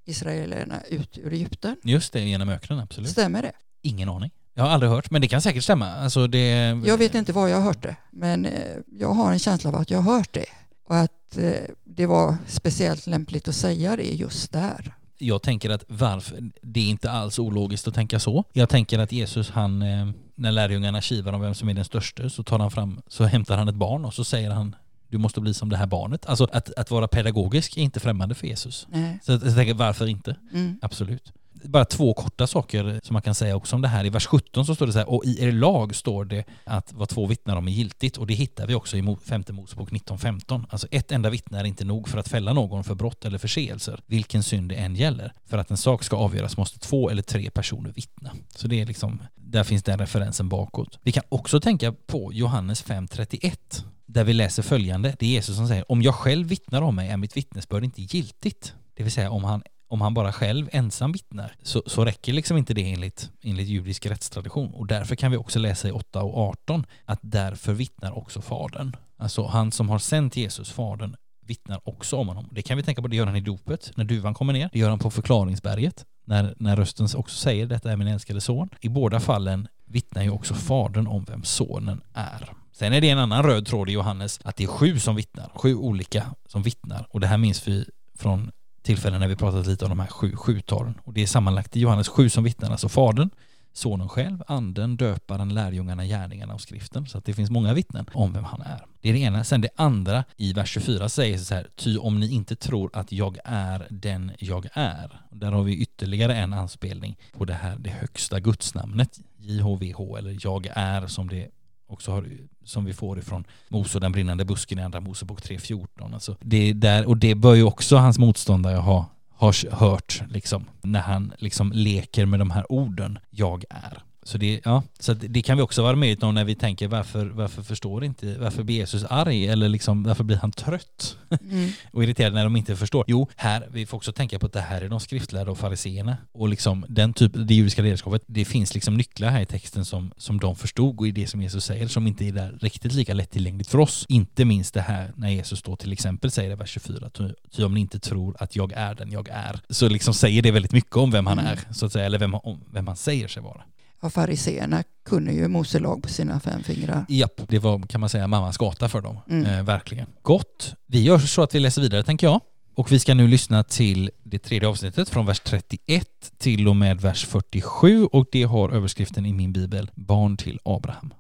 israelerna ut ur Egypten. Just det, genom öknen, absolut. Stämmer det? Ingen aning. Jag har aldrig hört, men det kan säkert stämma. Alltså det... Jag vet inte var jag har hört det, men eh, jag har en känsla av att jag har hört det. Och att eh, det var speciellt lämpligt att säga det just där. Jag tänker att varför, det är inte alls ologiskt att tänka så. Jag tänker att Jesus, han, eh, när lärjungarna kivar om vem som är den största så tar han fram, så hämtar han ett barn och så säger han du måste bli som det här barnet. Alltså att, att vara pedagogisk är inte främmande för Jesus. Nej. Så jag tänker, varför inte? Mm. Absolut. Bara två korta saker som man kan säga också om det här. I vers 17 så står det så här, och i er lag står det att vad två vittnar om är giltigt. Och det hittar vi också i femte Mosebok 19.15. Alltså ett enda vittne är inte nog för att fälla någon för brott eller förseelser, vilken synd det än gäller. För att en sak ska avgöras måste två eller tre personer vittna. Så det är liksom, där finns den referensen bakåt. Vi kan också tänka på Johannes 5.31 där vi läser följande. Det är Jesus som säger, om jag själv vittnar om mig är mitt vittnesbörd inte giltigt. Det vill säga om han om han bara själv ensam vittnar så, så räcker liksom inte det enligt, enligt judisk rättstradition. Och därför kan vi också läsa i 8 och 18 att därför vittnar också fadern. Alltså han som har sänt Jesus, fadern, vittnar också om honom. Det kan vi tänka på, det gör han i dopet, när duvan kommer ner. Det gör han på förklaringsberget, när, när rösten också säger detta är min älskade son. I båda fallen vittnar ju också fadern om vem sonen är. Sen är det en annan röd tråd i Johannes att det är sju som vittnar, sju olika som vittnar. Och det här minns vi från tillfällen när vi pratat lite om de här sju sjutalen. Och det är sammanlagt i Johannes sju som vittnar, alltså Fadern, Sonen själv, Anden, Döparen, Lärjungarna, Gärningarna och Skriften. Så att det finns många vittnen om vem han är. Det är det ena. Sen det andra i vers 24 säger så här, ty om ni inte tror att jag är den jag är. Där har vi ytterligare en anspelning på det här, det högsta gudsnamnet, JHVH, eller jag är som det också har, som vi får ifrån Mose och den brinnande busken i Andra Mosebok 3.14. Alltså det där, och det bör ju också hans motståndare ha, har hört liksom, när han liksom leker med de här orden, jag är. Så det, ja, så det kan vi också vara med om när vi tänker varför, varför förstår inte, varför blir Jesus arg eller liksom varför blir han trött Mm. och irriterad när de inte förstår? Jo, här, vi får också tänka på att det här är de skriftlärda och fariseerna och liksom den typ, det judiska ledarskapet, det finns liksom nycklar här i texten som, som de förstod och i det som Jesus säger som inte är där riktigt lika lättillgängligt för oss. Inte minst det här när Jesus då till exempel säger i vers 24, ty, ty om ni inte tror att jag är den jag är, så liksom säger det väldigt mycket om vem han Mm. är, så att säga, eller vem, om vem han säger sig vara. Ja, fariseerna kunde ju Mose lag på sina fem fingrar. Japp, det var kan man säga mammas gata för dem. Mm. Eh, verkligen. Gott. Vi gör så att vi läser vidare tänker jag. Och vi ska nu lyssna till det tredje avsnittet från vers 31 till och med vers 47 och det har överskriften i min bibel Barn till Abraham.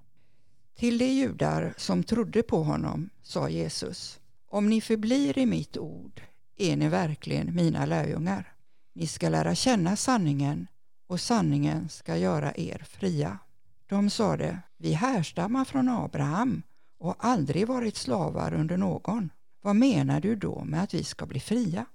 Till de judar som trodde på honom sa Jesus, om ni förblir i mitt ord är ni verkligen mina lärjungar. Ni ska lära känna sanningen och sanningen ska göra er fria. De sade, vi härstammar från Abraham och har aldrig varit slavar under någon. Vad menar du då med att vi ska bli fria?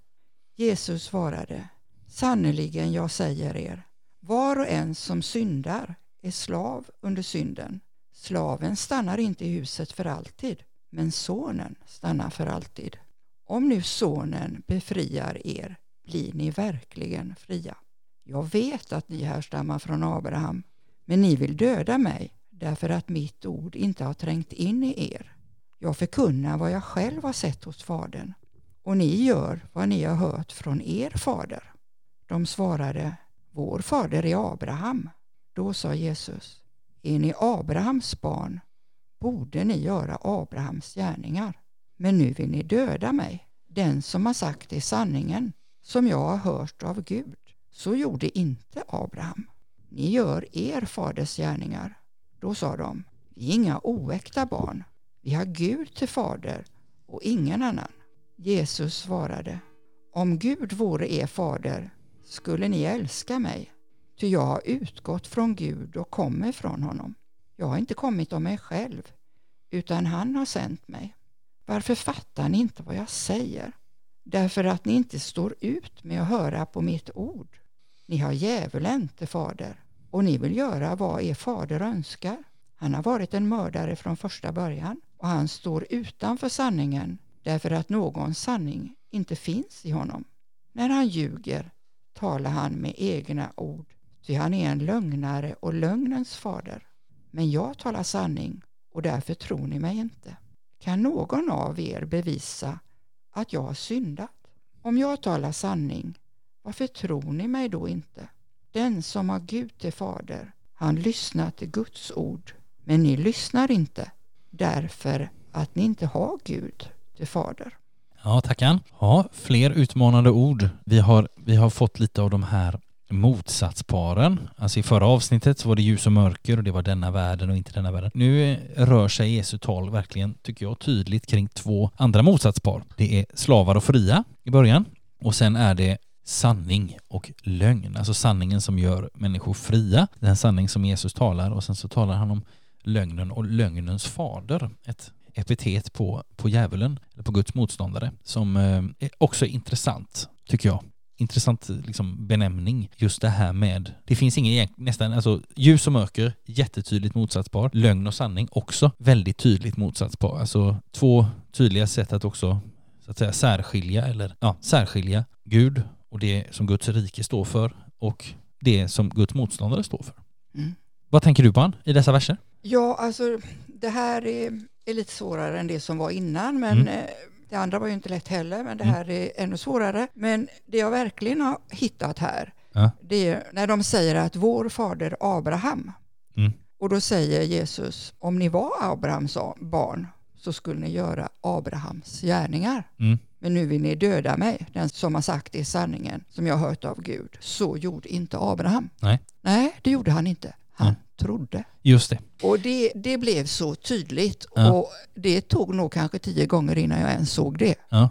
Jesus svarade, sannerligen jag säger er, var och en som syndar är slav under synden. Slaven stannar inte i huset för alltid, men sonen stannar för alltid. Om nu sonen befriar er blir ni verkligen fria. Jag vet att ni härstammar från Abraham, men ni vill döda mig därför att mitt ord inte har trängt in i er. Jag förkunnar vad jag själv har sett hos Fadern, och ni gör vad ni har hört från er fader. De svarade, vår fader är Abraham. Då sa Jesus, är ni Abrahams barn borde ni göra Abrahams gärningar. Men nu vill ni döda mig, den som har sagt är sanningen, som jag har hört av Gud. Så gjorde inte Abraham. Ni gör er faders gärningar. Då sa de, vi är inga oäkta barn. Vi har Gud till fader och ingen annan. Jesus svarade, om Gud vore er fader skulle ni älska mig, ty jag har utgått från Gud och kommer från honom. Jag har inte kommit av mig själv, utan han har sänt mig. Varför fattar ni inte vad jag säger? Därför att ni inte står ut med att höra på mitt ord. Ni har djävulen till fader och ni vill göra vad er fader önskar. Han har varit en mördare från första början och han står utanför sanningen därför att någon sanning inte finns i honom. När han ljuger talar han med egna ord, ty han är en lögnare och lögnens fader. Men jag talar sanning och därför tror ni mig inte. kan någon av er bevisa att jag har syndat? Om jag talar sanning, varför tror ni mig då inte? Den som har Gud till fader, han lyssnar till Guds ord, men ni lyssnar inte därför att ni inte har Gud till fader. Ja, tackan. Ja, fler utmanande ord. Vi har, vi har fått lite av de här motsatsparen. Alltså i förra avsnittet så var det ljus och mörker och det var denna världen och inte denna världen. Nu rör sig Jesu tal verkligen, tycker jag, tydligt kring två andra motsatspar. Det är slavar och fria i början och sen är det sanning och lögn, alltså sanningen som gör människor fria. Den sanning som Jesus talar och sen så talar han om lögnen och lögnens fader. Ett epitet på, på djävulen, eller på Guds motståndare, som eh, också är intressant, tycker jag. Intressant liksom, benämning, just det här med, det finns ingen nästan, alltså ljus och mörker, jättetydligt motsatsbar, lögn och sanning också väldigt tydligt motsatsbar, alltså två tydliga sätt att också så att säga särskilja, eller ja, särskilja Gud och det som Guds rike står för och det som Guds motståndare står för. Mm. Vad tänker du på i dessa verser? Ja, alltså det här är, är, lite svårare än det som var innan, men mm. Det andra var ju inte lätt heller, men det mm. här är ännu svårare. Men det jag verkligen har hittat här, ja. det är när de säger att vår fader Abraham, mm. och då säger Jesus, om ni var Abrahams barn så skulle ni göra Abrahams gärningar. Mm. Men nu vill ni döda mig, den som har sagt det är sanningen som jag har hört av Gud. Så gjorde inte Abraham. Nej, Nej det gjorde han inte. Trodde. Just det. Och det, det blev så tydligt ja. och det tog nog kanske tio gånger innan jag ens såg det. Ja.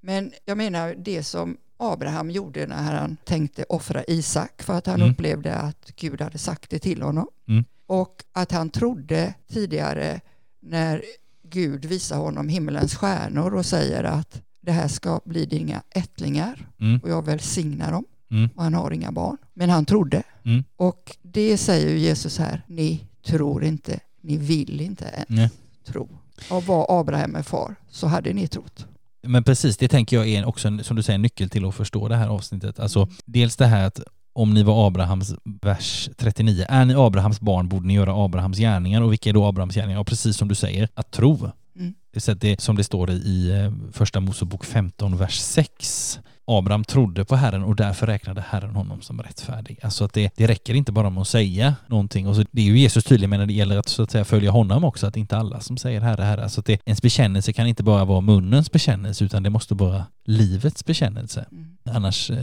Men jag menar det som Abraham gjorde när han tänkte offra Isak för att han mm. upplevde att Gud hade sagt det till honom. Mm. Och att han trodde tidigare när Gud visar honom himmelens stjärnor och säger att det här ska bli dina ättlingar mm. och jag välsignar dem. Mm. Och han har inga barn. Men han trodde. Mm. Och det säger Jesus här, ni tror inte, ni vill inte ens Nej. tro. Och var Abraham är far så hade ni trott. Men precis, det tänker jag är också, som du säger, en nyckel till att förstå det här avsnittet. Alltså, dels det här att om ni var Abrahams, vers 39, är ni Abrahams barn borde ni göra Abrahams gärningar. Och vilka är då Abrahams gärningar? Och precis som du säger, att tro. Mm. Det som det står i eh, första Mosebok 15, vers 6. Abraham trodde på Herren och därför räknade Herren honom som rättfärdig. Alltså att det, det räcker inte bara med att säga någonting. Och så, det är ju Jesus tydlig med när det gäller att, så att säga, följa honom också, att inte alla som säger Herre, Herre. Alltså att det, ens bekännelse kan inte bara vara munnens bekännelse utan det måste vara livets bekännelse. Mm. Annars, eh,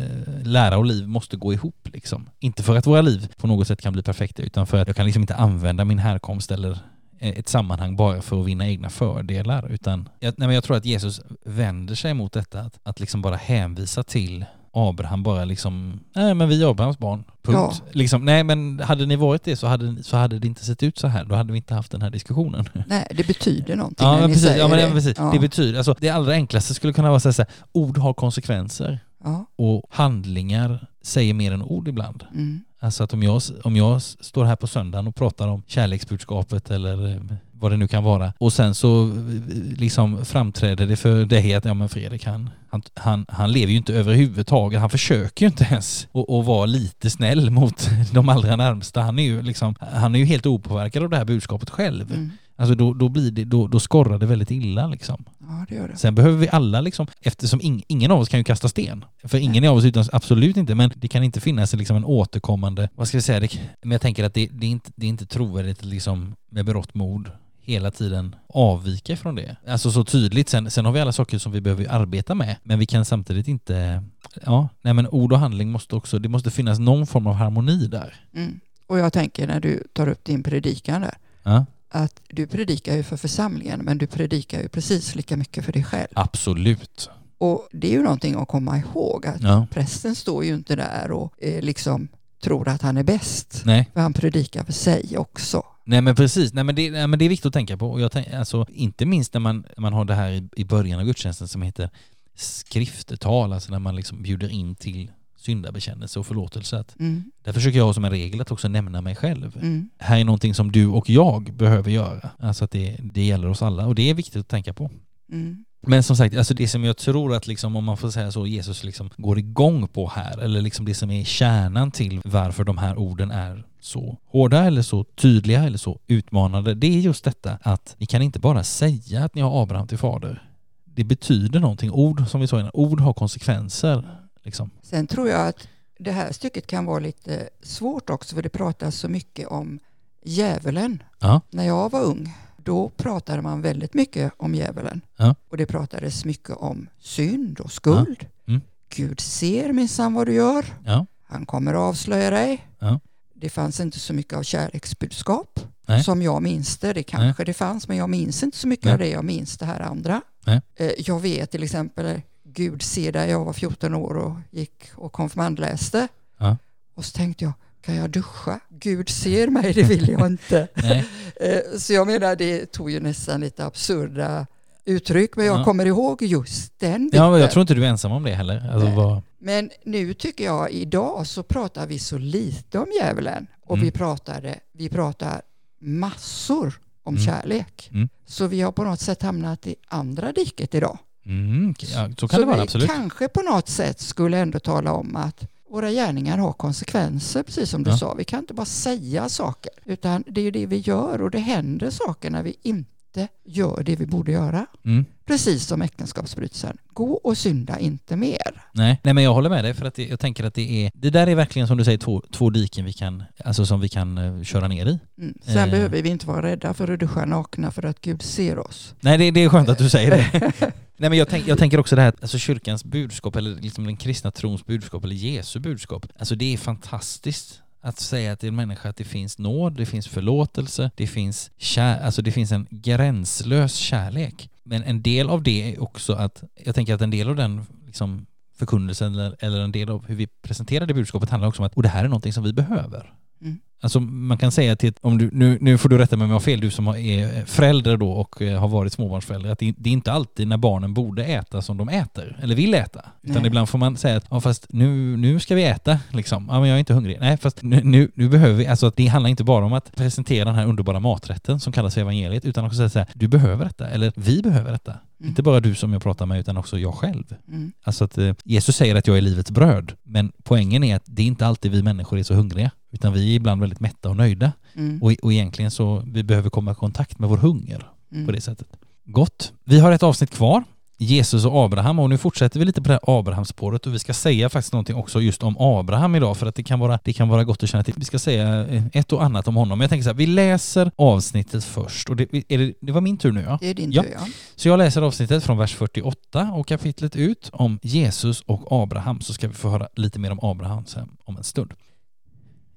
lära och liv måste gå ihop liksom. Inte för att våra liv på något sätt kan bli perfekta utan för att jag kan liksom inte använda min härkomst eller ett sammanhang bara för att vinna egna fördelar utan jag, nej, men jag tror att Jesus vänder sig mot detta att, att liksom bara hänvisa till Abraham bara liksom, nej men vi är Abrahams barn, punkt. Ja. Liksom, nej men hade ni varit det så hade, så hade det inte sett ut så här, då hade vi inte haft den här diskussionen. Nej, det betyder någonting ja, när ni precis, säger ja, men det. Precis, ja. Det betyder, alltså det allra enklaste skulle kunna vara så här, ord har konsekvenser ja. och handlingar säger mer än ord ibland. Mm. Alltså att om jag, om jag står här på söndagen och pratar om kärleksbudskapet eller eh, vad det nu kan vara och sen så eh, liksom framträder det för dig att ja men Fredrik han, han, han, han lever ju inte överhuvudtaget, han försöker ju inte ens att vara lite snäll mot de allra närmsta. Han är ju liksom, han är ju helt opåverkad av det här budskapet själv. Mm. Alltså då, då, blir det, då, då skorrar det väldigt illa liksom. Ja, det gör det. Sen behöver vi alla liksom, eftersom ing, ingen av oss kan ju kasta sten. För ingen Nej. av oss utan absolut inte, men det kan inte finnas liksom en återkommande, vad ska vi säga, det, men jag tänker att det, det, är inte, det är inte trovärdigt liksom med berått mod hela tiden avvika från det. Alltså så tydligt. Sen, sen har vi alla saker som vi behöver arbeta med, men vi kan samtidigt inte, ja, nej men ord och handling måste också, det måste finnas någon form av harmoni där. Mm. Och jag tänker när du tar upp din predikan där, ja att du predikar ju för församlingen men du predikar ju precis lika mycket för dig själv. Absolut. Och det är ju någonting att komma ihåg att ja. prästen står ju inte där och eh, liksom tror att han är bäst. Nej. För han predikar för sig också. Nej men precis, nej men det, nej, men det är viktigt att tänka på. Och jag tänk, alltså, inte minst när man, man har det här i, i början av gudstjänsten som heter skriftetal, alltså när man liksom bjuder in till syndabekännelse och förlåtelse. Att mm. Där försöker jag som en regel att också nämna mig själv. Mm. Här är någonting som du och jag behöver göra. Alltså att det, det gäller oss alla och det är viktigt att tänka på. Mm. Men som sagt, alltså det som jag tror att liksom, om man får säga så, Jesus liksom går igång på här, eller liksom det som är kärnan till varför de här orden är så hårda eller så tydliga eller så utmanande, det är just detta att ni kan inte bara säga att ni har Abraham till fader. Det betyder någonting. Ord, som vi sa innan, ord har konsekvenser. Liksom. Sen tror jag att det här stycket kan vara lite svårt också för det pratas så mycket om djävulen. Ja. När jag var ung då pratade man väldigt mycket om djävulen. Ja. Och det pratades mycket om synd och skuld. Ja. Mm. Gud ser minsann vad du gör. Han kommer att avslöja dig. Det fanns inte så mycket av kärleksbudskap Nej. som jag minns det. Det kanske det fanns men jag minns inte så mycket Nej. av det. Jag minns det här andra. Nej. Eh, Jag vet till exempel Gud ser dig. Jag var 14 år och gick och konfirmandläste. Ja. Och så tänkte jag, kan jag duscha? Gud ser mig, det vill jag inte. Eh, Så jag menar, det tog ju nästan lite absurda uttryck, men jag Ja. kommer ihåg just den biten. Ja, men jag tror inte du är ensam om det heller. Alltså, vad, Men nu tycker jag, idag så pratar vi så lite om djävulen och Mm. vi, pratade, vi pratar massor om Mm. kärlek. Mm. Så vi har på något sätt hamnat i andra diket idag. Mm, ja, så kan så det vara, vi absolut. kanske på något sätt skulle ändå tala om att våra gärningar har konsekvenser, precis som du Ja. sa. Vi kan inte bara säga saker, utan det är ju det vi gör och det händer saker när vi inte gör det vi borde göra. Mm. Precis som äktenskapsbrytelsen. Gå och synda inte mer. Nej. Nej, men jag håller med dig för att det, jag tänker att det är, det där är verkligen som du säger två, två diken vi kan, alltså som vi kan eh, köra ner i. Mm. Sen Eh. behöver vi inte vara rädda för att duscha nakna för att Gud ser oss. Nej, det, det är skönt att du säger det. Nej, men jag, tänk, jag tänker också det här, alltså kyrkans budskap eller liksom den kristna trons budskap eller Jesu budskap. Alltså det är fantastiskt att säga till en människa att det finns nåd, det finns förlåtelse, det finns, kär, alltså det finns en gränslös kärlek. Men en del av det är också att, jag tänker att en del av den liksom, förkunnelsen eller, eller en del av hur vi presenterar det budskapet handlar också om att, och det här är någonting som vi behöver. Mm. Alltså man kan säga till, om du, nu, nu får du rätta mig om jag har fel, du som är förälder då och eh, har varit småbarnsförälder, att det, det är inte alltid när barnen borde äta som de äter, eller vill äta. Utan Nej. ibland får man säga att, ja fast nu, nu ska vi äta liksom. Ja men jag är inte hungrig. Nej fast nu, nu, nu behöver vi, alltså att det handlar inte bara om att presentera den här underbara maträtten som kallas evangeliet, utan också säga så här, du behöver detta, eller vi behöver detta. Mm. Inte bara du som jag pratar med, utan också jag själv. Mm. Alltså att eh, Jesus säger att jag är livets bröd, men poängen är att det är inte alltid vi människor är så hungriga, utan vi är ibland väldigt mätta och nöjda. Mm. Och, och egentligen så vi behöver komma i kontakt med vår hunger Mm. på det sättet. Gott. Vi har ett avsnitt kvar. Jesus och Abraham och nu fortsätter vi lite på det här Abrahamspåret och vi ska säga faktiskt någonting också just om Abraham idag för att det kan vara, det kan vara gott att känna till. Vi ska säga ett och annat om honom. Men jag tänker så här, vi läser avsnittet först och det, det, det var min tur nu ja. Det är din Ja. tur, ja. Så jag läser avsnittet från vers 48 och kapitlet ut om Jesus och Abraham så ska vi få höra lite mer om Abraham sen om en stund.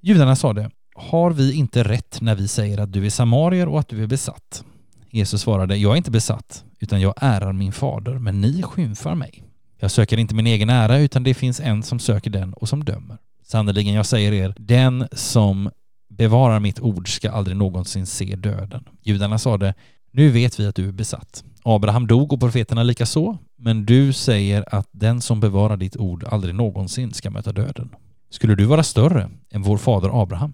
Judarna sade, har vi inte rätt när vi säger att du är samarier och att du är besatt? Jesus svarade, jag är inte besatt, utan jag ärar min fader, men ni skymfar mig. Jag söker inte min egen ära, utan det finns en som söker den och som dömer. Sannerligen, jag säger er, den som bevarar mitt ord ska aldrig någonsin se döden. Judarna sade, nu vet vi att du är besatt. Abraham dog och profeterna lika så, men du säger att den som bevarar ditt ord aldrig någonsin ska möta döden. Skulle du vara större än vår fader Abraham?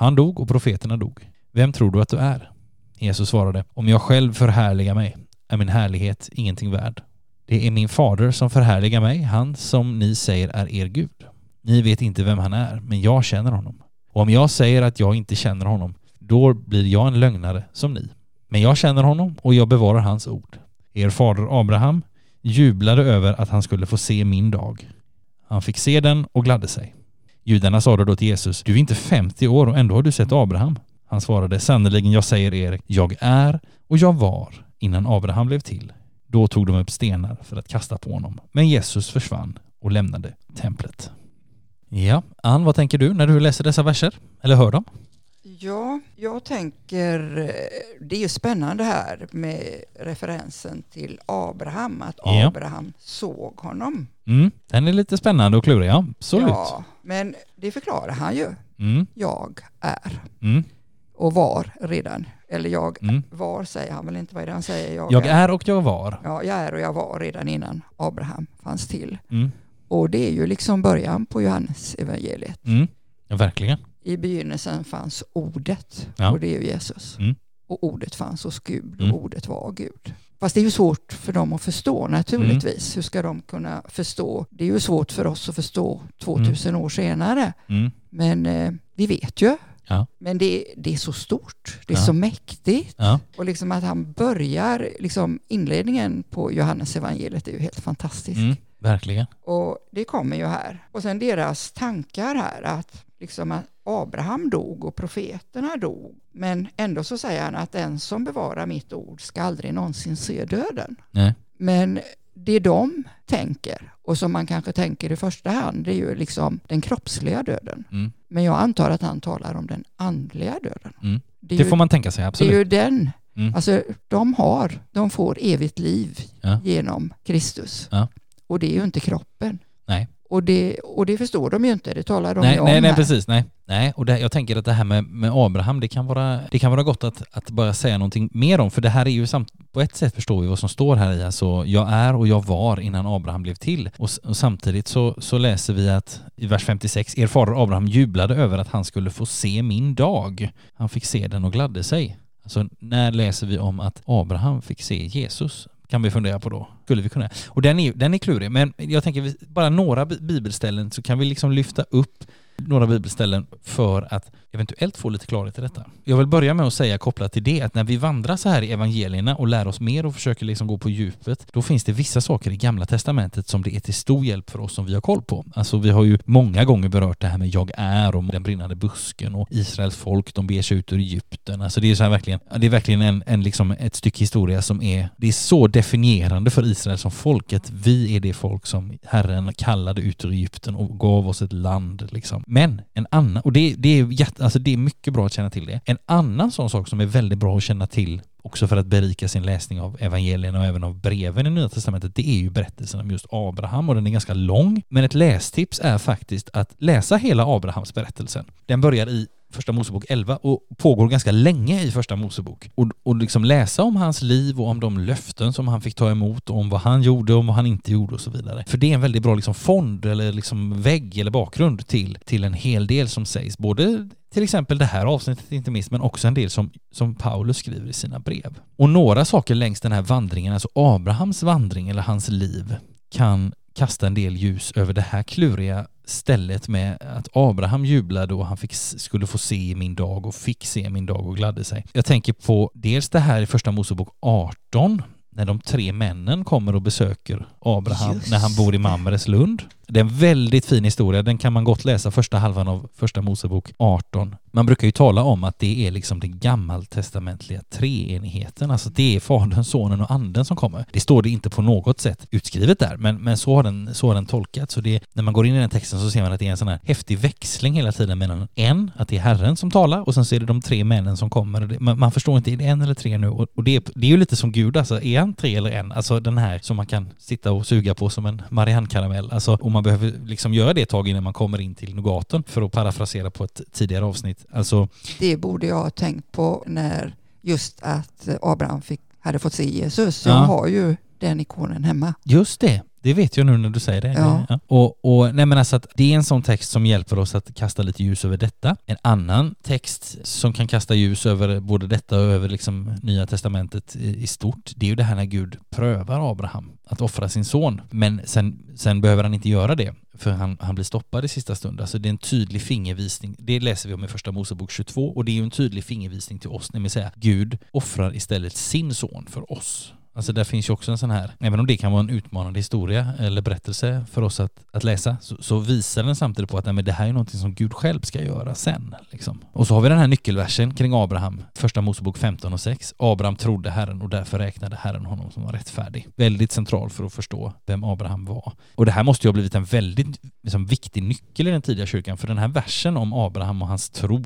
Han dog och profeterna dog. Vem tror du att du är? Jesus svarade, om jag själv förhärligar mig är min härlighet ingenting värd. Det är min fader som förhärligar mig, han som ni säger är er Gud. Ni vet inte vem han är, men jag känner honom. Och om jag säger att jag inte känner honom, då blir jag en lögnare som ni. Men jag känner honom och jag bevarar hans ord. Er fader Abraham jublade över att han skulle få se min dag. Han fick se den och gladde sig. Judarna sade då till Jesus, du är inte 50 år och ändå har du sett Abraham. Han svarade, sannerligen jag säger er, jag är och jag var innan Abraham blev till. Då tog de upp stenar för att kasta på honom. Men Jesus försvann och lämnade templet. Ja, Ann, vad tänker du när du läser dessa verser? Eller hör dem? Ja, jag tänker, det är ju spännande här med referensen till Abraham, att Ja. Abraham såg honom. Mm, den är lite spännande och klurig, ja. Absolut. Ja, men det förklarar han ju. Mm, Jag är mm, och var redan. Eller jag mm. var säger han väl inte, vad är det han säger? Jag är och jag var. Ja, jag är och jag var redan innan Abraham fanns till. Mm, Och det är ju liksom början på Johannes evangeliet. mm. Ja, verkligen. I begynnelsen fanns ordet Ja. och det är ju Jesus. Mm. Och ordet fanns hos Gud och Mm. ordet var Gud. Fast det är ju svårt för dem att förstå naturligtvis. Hur ska de kunna förstå? Det är ju svårt för oss att förstå 2000 år senare. Mm. Men eh, vi vet ju. Ja. Men det, det är så stort, det är Ja. så mäktigt. Och liksom att han börjar, liksom inledningen på Johannes evangeliet är ju helt fantastisk. Mm. Verkligen. Och det kommer ju här. Och sen deras tankar här att liksom att Abraham dog och profeterna dog. Men ändå så säger han att den som bevarar mitt ord ska aldrig någonsin se döden. Nej. Men det de tänker och som man kanske tänker i första hand det är ju liksom den kroppsliga döden. Mm. Men jag antar att han talar om den andliga döden. Mm. Det Det ju, får man tänka sig, det är absolut. ju den. Mm. Alltså de har, de får evigt liv Ja. genom Kristus. Ja. Och det är ju inte kroppen. Och det, och det förstår de ju inte, det talar de Nej, ju om nej, nej, här. precis. Nej, nej. och det, jag tänker att det här med, med Abraham, det kan, vara, det kan vara gott att, att bara säga någonting mer om, för det här är ju samt, på ett sätt förstår vi vad som står här i, alltså jag är och jag var innan Abraham blev till. Och, och samtidigt så, så läser vi att i vers 56, er fader Abraham jublade över att han skulle få se min dag. Han fick se den och gladde sig. Alltså när läser vi om att Abraham fick se Jesus? Kan vi fundera på då. Skulle vi kunna? Och den är, den är klurig, men jag tänker bara några bibelställen så kan vi liksom lyfta upp några bibelställen för att eventuellt få lite klarhet i detta. Jag vill börja med att säga kopplat till det att när vi vandrar så här i evangelierna och lär oss mer och försöker liksom gå på djupet, då finns det vissa saker i gamla testamentet som det är till stor hjälp för oss som vi har koll på. Alltså vi har ju många gånger berört det här med jag är och den brinnande busken och Israels folk, de beger sig ut ur Egypten. Alltså det är så här verkligen, det är verkligen en, en liksom ett stycke historia som är, det är så definierande för Israel som folket. Vi är det folk som Herren kallade ut ur Egypten och gav oss ett land liksom. Men en annan, och det, det, är, jätte, alltså det är mycket bra att känna till det. En annan sån sak som är väldigt bra att känna till också för att berika sin läsning av evangelierna och även av breven i Nya Testamentet, det är ju berättelsen om just Abraham och den är ganska lång. Men ett lästips är faktiskt att läsa hela Abrahams berättelsen. Den börjar i Första Mosebok 11 och pågår ganska länge i Första Mosebok. Och, och liksom läsa om hans liv och om de löften som han fick ta emot och om vad han gjorde och vad han inte gjorde och så vidare. För det är en väldigt bra liksom fond eller liksom vägg eller bakgrund till, till en hel del som sägs. Både till exempel det här avsnittet inte minst, men också en del som, som Paulus skriver i sina brev. Och några saker längs den här vandringen, alltså Abrahams vandring eller hans liv, kan kasta en del ljus över det här kluriga stället med att Abraham jublade och han fick, skulle få se min dag och fick se min dag och gladde sig. Jag tänker på dels det här i första Mosebok 18 när de tre männen kommer och besöker Abraham Just när han bor i. Mamres lund. Det är en väldigt fin historia, den kan man gott läsa första halvan av första Mosebok 18. Man brukar ju tala om att det är liksom den gammaltestamentliga treenigheten, alltså det är Fadern, Sonen och Anden som kommer. Det står det inte på något sätt utskrivet där, men, men så, har den, så har den tolkats. Så det, när man går in i den texten så ser man att det är en sån här häftig växling hela tiden mellan en, att det är Herren som talar, och sen så är det de tre männen som kommer. Och det, man, man förstår inte, är det en eller tre nu? Och, och det, är, det är ju lite som Gud, alltså är han tre eller en? Alltså den här som man kan sitta och suga på som en Marianne-karamell. Alltså, och man behöver liksom göra det ett tag innan man kommer in till Nogaten, för att parafrasera på ett tidigare avsnitt. Alltså, Det borde jag ha tänkt på när just att Abraham fick, hade fått se Jesus. Ja. Jag har ju den ikonen hemma. Just det, det vet jag nu när du säger det. Ja. Det- Och, och nej men alltså att det är en sån text som hjälper oss att kasta lite ljus över detta. En annan text som kan kasta ljus över både detta och över liksom Nya Testamentet i, i stort, det är ju det här när Gud prövar Abraham att offra sin son. Men sen, sen behöver han inte göra det, för han, han blir stoppad i sista stund. Alltså det är en tydlig fingervisning. Det läser vi om i Första Mosebok 22 och det är ju en tydlig fingervisning till oss, vill säga Gud offrar istället sin son för oss. Alltså där finns ju också en sån här, även om det kan vara en utmanande historia eller berättelse för oss att, att läsa, så, så visar den samtidigt på att nej, men det här är någonting som Gud själv ska göra sen. Liksom. Och så har vi den här nyckelversen kring Abraham, första Mosebok 15 och 6. Abraham trodde Herren och därför räknade Herren honom som var rättfärdig. Väldigt central för att förstå vem Abraham var. Och det här måste ju ha blivit en väldigt liksom, viktig nyckel i den tidiga kyrkan, för den här versen om Abraham och hans tro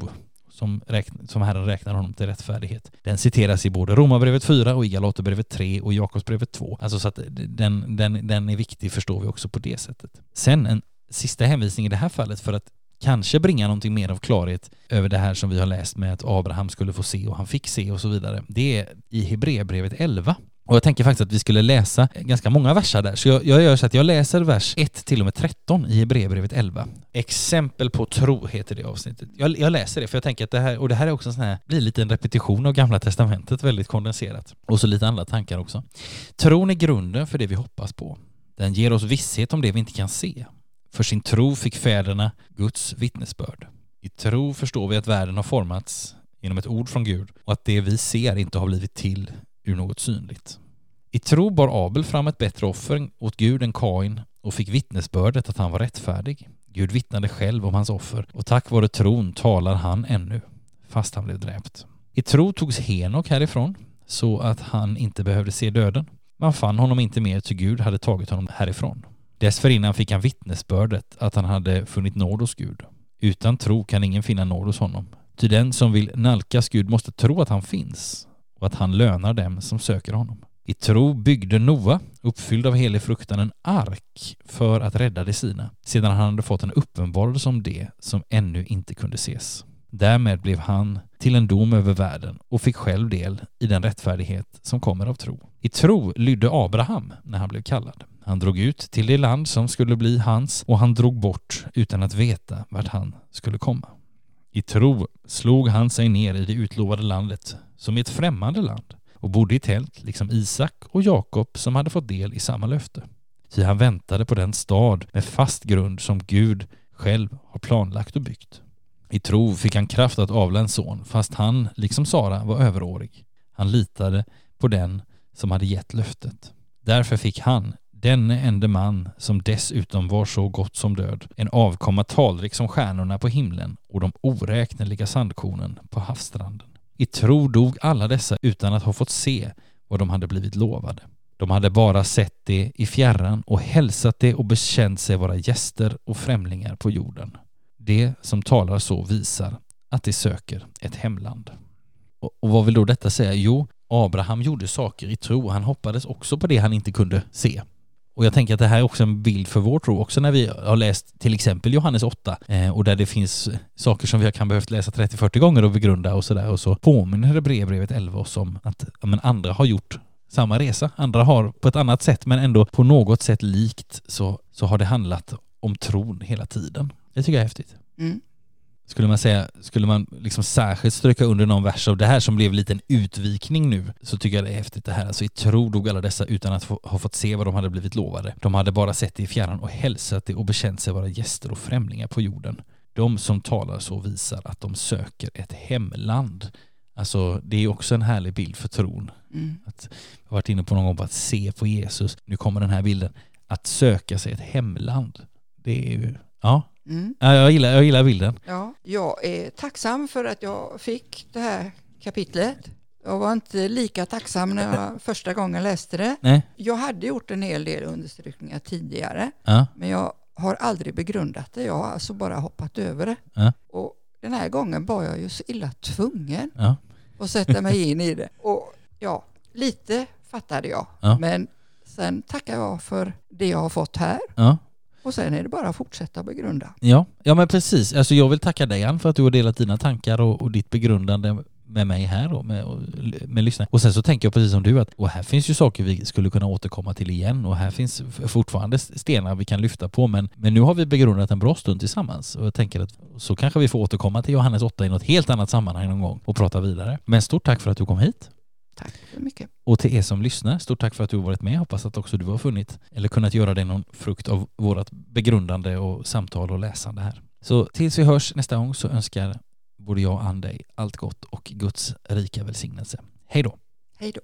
som, räkn- som Herren räknar honom till rättfärdighet. Den citeras i både Romarbrevet 4 och i Galaterbrevet 3 och Jakobsbrevet 2. Alltså så att den, den, den är viktig förstår vi också på det sättet. Sen en sista hänvisning i det här fallet för att kanske bringa någonting mer av klarhet över det här som vi har läst med att Abraham skulle få se och han fick se och så vidare. Det är i Hebreerbrevet 11 och jag tänker faktiskt att vi skulle läsa ganska många verser där. Så jag, jag gör så att jag läser vers 1 till och med 13 i Hebreerbrevet 11. Exempel på tro heter det avsnittet. Jag, jag, läser det för jag tänker att det här, och det här är också en sån här, blir lite en repetition av Gamla Testamentet, väldigt kondenserat. Och så lite andra tankar också. Tron är grunden för det vi hoppas på. Den ger oss visshet om det vi inte kan se. För sin tro fick fäderna Guds vittnesbörd. I tro förstår vi att världen har formats genom ett ord från Gud och att det vi ser inte har blivit till ur något synligt. I tro bar Abel fram ett bättre offer åt Gud än Kain och fick vittnesbördet att han var rättfärdig. Gud vittnade själv om hans offer och tack vare tron talar han ännu, fast han blev dräpt. I tro togs Henok härifrån så att han inte behövde se döden. Man fann honom inte mer till Gud hade tagit honom härifrån. Dessförinnan fick han vittnesbördet att han hade funnit nåd hos Gud. Utan tro kan ingen finna nåd hos honom. Ty den som vill nalkas Gud måste tro att han finns och att han lönar dem som söker honom. I tro byggde Noa, uppfylld av helig fruktan, en ark för att rädda de sina, sedan han hade fått en uppenbarelse om det som ännu inte kunde ses. Därmed blev han till en dom över världen och fick själv del i den rättfärdighet som kommer av tro. I tro lydde Abraham när han blev kallad. Han drog ut till det land som skulle bli hans och han drog bort utan att veta vart han skulle komma. I tro slog han sig ner i det utlovade landet som i ett främmande land och bodde i tält liksom Isak och Jakob som hade fått del i samma löfte. Ty han väntade på den stad med fast grund som Gud själv har planlagt och byggt. I tro fick han kraft att avla en son fast han, liksom Sara, var överårig. Han litade på den som hade gett löftet. Därför fick han, denne ende man som dessutom var så gott som död, en avkomma talrik som stjärnorna på himlen och de oräkneliga sandkornen på havsstranden. I tro dog alla dessa utan att ha fått se vad de hade blivit lovade. De hade bara sett det i fjärran och hälsat det och bekänt sig vara gäster och främlingar på jorden. Det som talar så visar att de söker ett hemland. Och vad vill då detta säga? Jo, Abraham gjorde saker i tro. Han hoppades också på det han inte kunde se. Och jag tänker att det här är också en bild för vår tro. Också när vi har läst till exempel Johannes 8 eh, och där det finns saker som vi kan behövt läsa 30-40 gånger och begrunda och sådär. Och så påminner brevbrevet 11 oss om att ja, men andra har gjort samma resa. Andra har på ett annat sätt men ändå på något sätt likt så, så har det handlat om tron hela tiden. Det tycker jag är häftigt. Mm skulle man säga, skulle man liksom särskilt stryka under någon vers av det här som blev en liten utvikning nu, så tycker jag det är häftigt det här. Alltså i tro dog alla dessa utan att få, ha fått se vad de hade blivit lovade. De hade bara sett det i fjärran och hälsat det och bekänt sig vara gäster och främlingar på jorden. De som talar så visar att de söker ett hemland. Alltså det är också en härlig bild för tron. Mm. Att, jag har varit inne på någon gång på att se på Jesus. Nu kommer den här bilden. Att söka sig ett hemland. Det är ju, ja, Mm. Ja, jag, gillar, jag gillar bilden. Ja, jag är tacksam för att jag fick det här kapitlet. Jag var inte lika tacksam när jag första gången läste det. Nej. Jag hade gjort en hel del understrykningar tidigare, ja. men jag har aldrig begrundat det. Jag har alltså bara hoppat över det. Ja. Och den här gången var jag ju så illa tvungen ja. att sätta mig in i det. Och ja, lite fattade jag, men sen tackar jag för det jag har fått här. Och sen är det bara att fortsätta begrunda. Ja, ja men precis. Alltså jag vill tacka dig Ann för att du har delat dina tankar och, och ditt begrundande med mig här då, med, med lyssnare. Och sen så tänker jag precis som du att och här finns ju saker vi skulle kunna återkomma till igen och här finns fortfarande stenar vi kan lyfta på men, men nu har vi begrundat en bra stund tillsammans och jag tänker att så kanske vi får återkomma till Johannes 8 i något helt annat sammanhang någon gång och prata vidare. Men stort tack för att du kom hit. Tack så mycket. Och till er som lyssnar, stort tack för att du har varit med. Hoppas att också du har funnit eller kunnat göra dig någon frukt av vårt begrundande och samtal och läsande här. Så tills vi hörs nästa gång så önskar både jag och Ann dig allt gott och Guds rika välsignelse. Hej då! Hej då!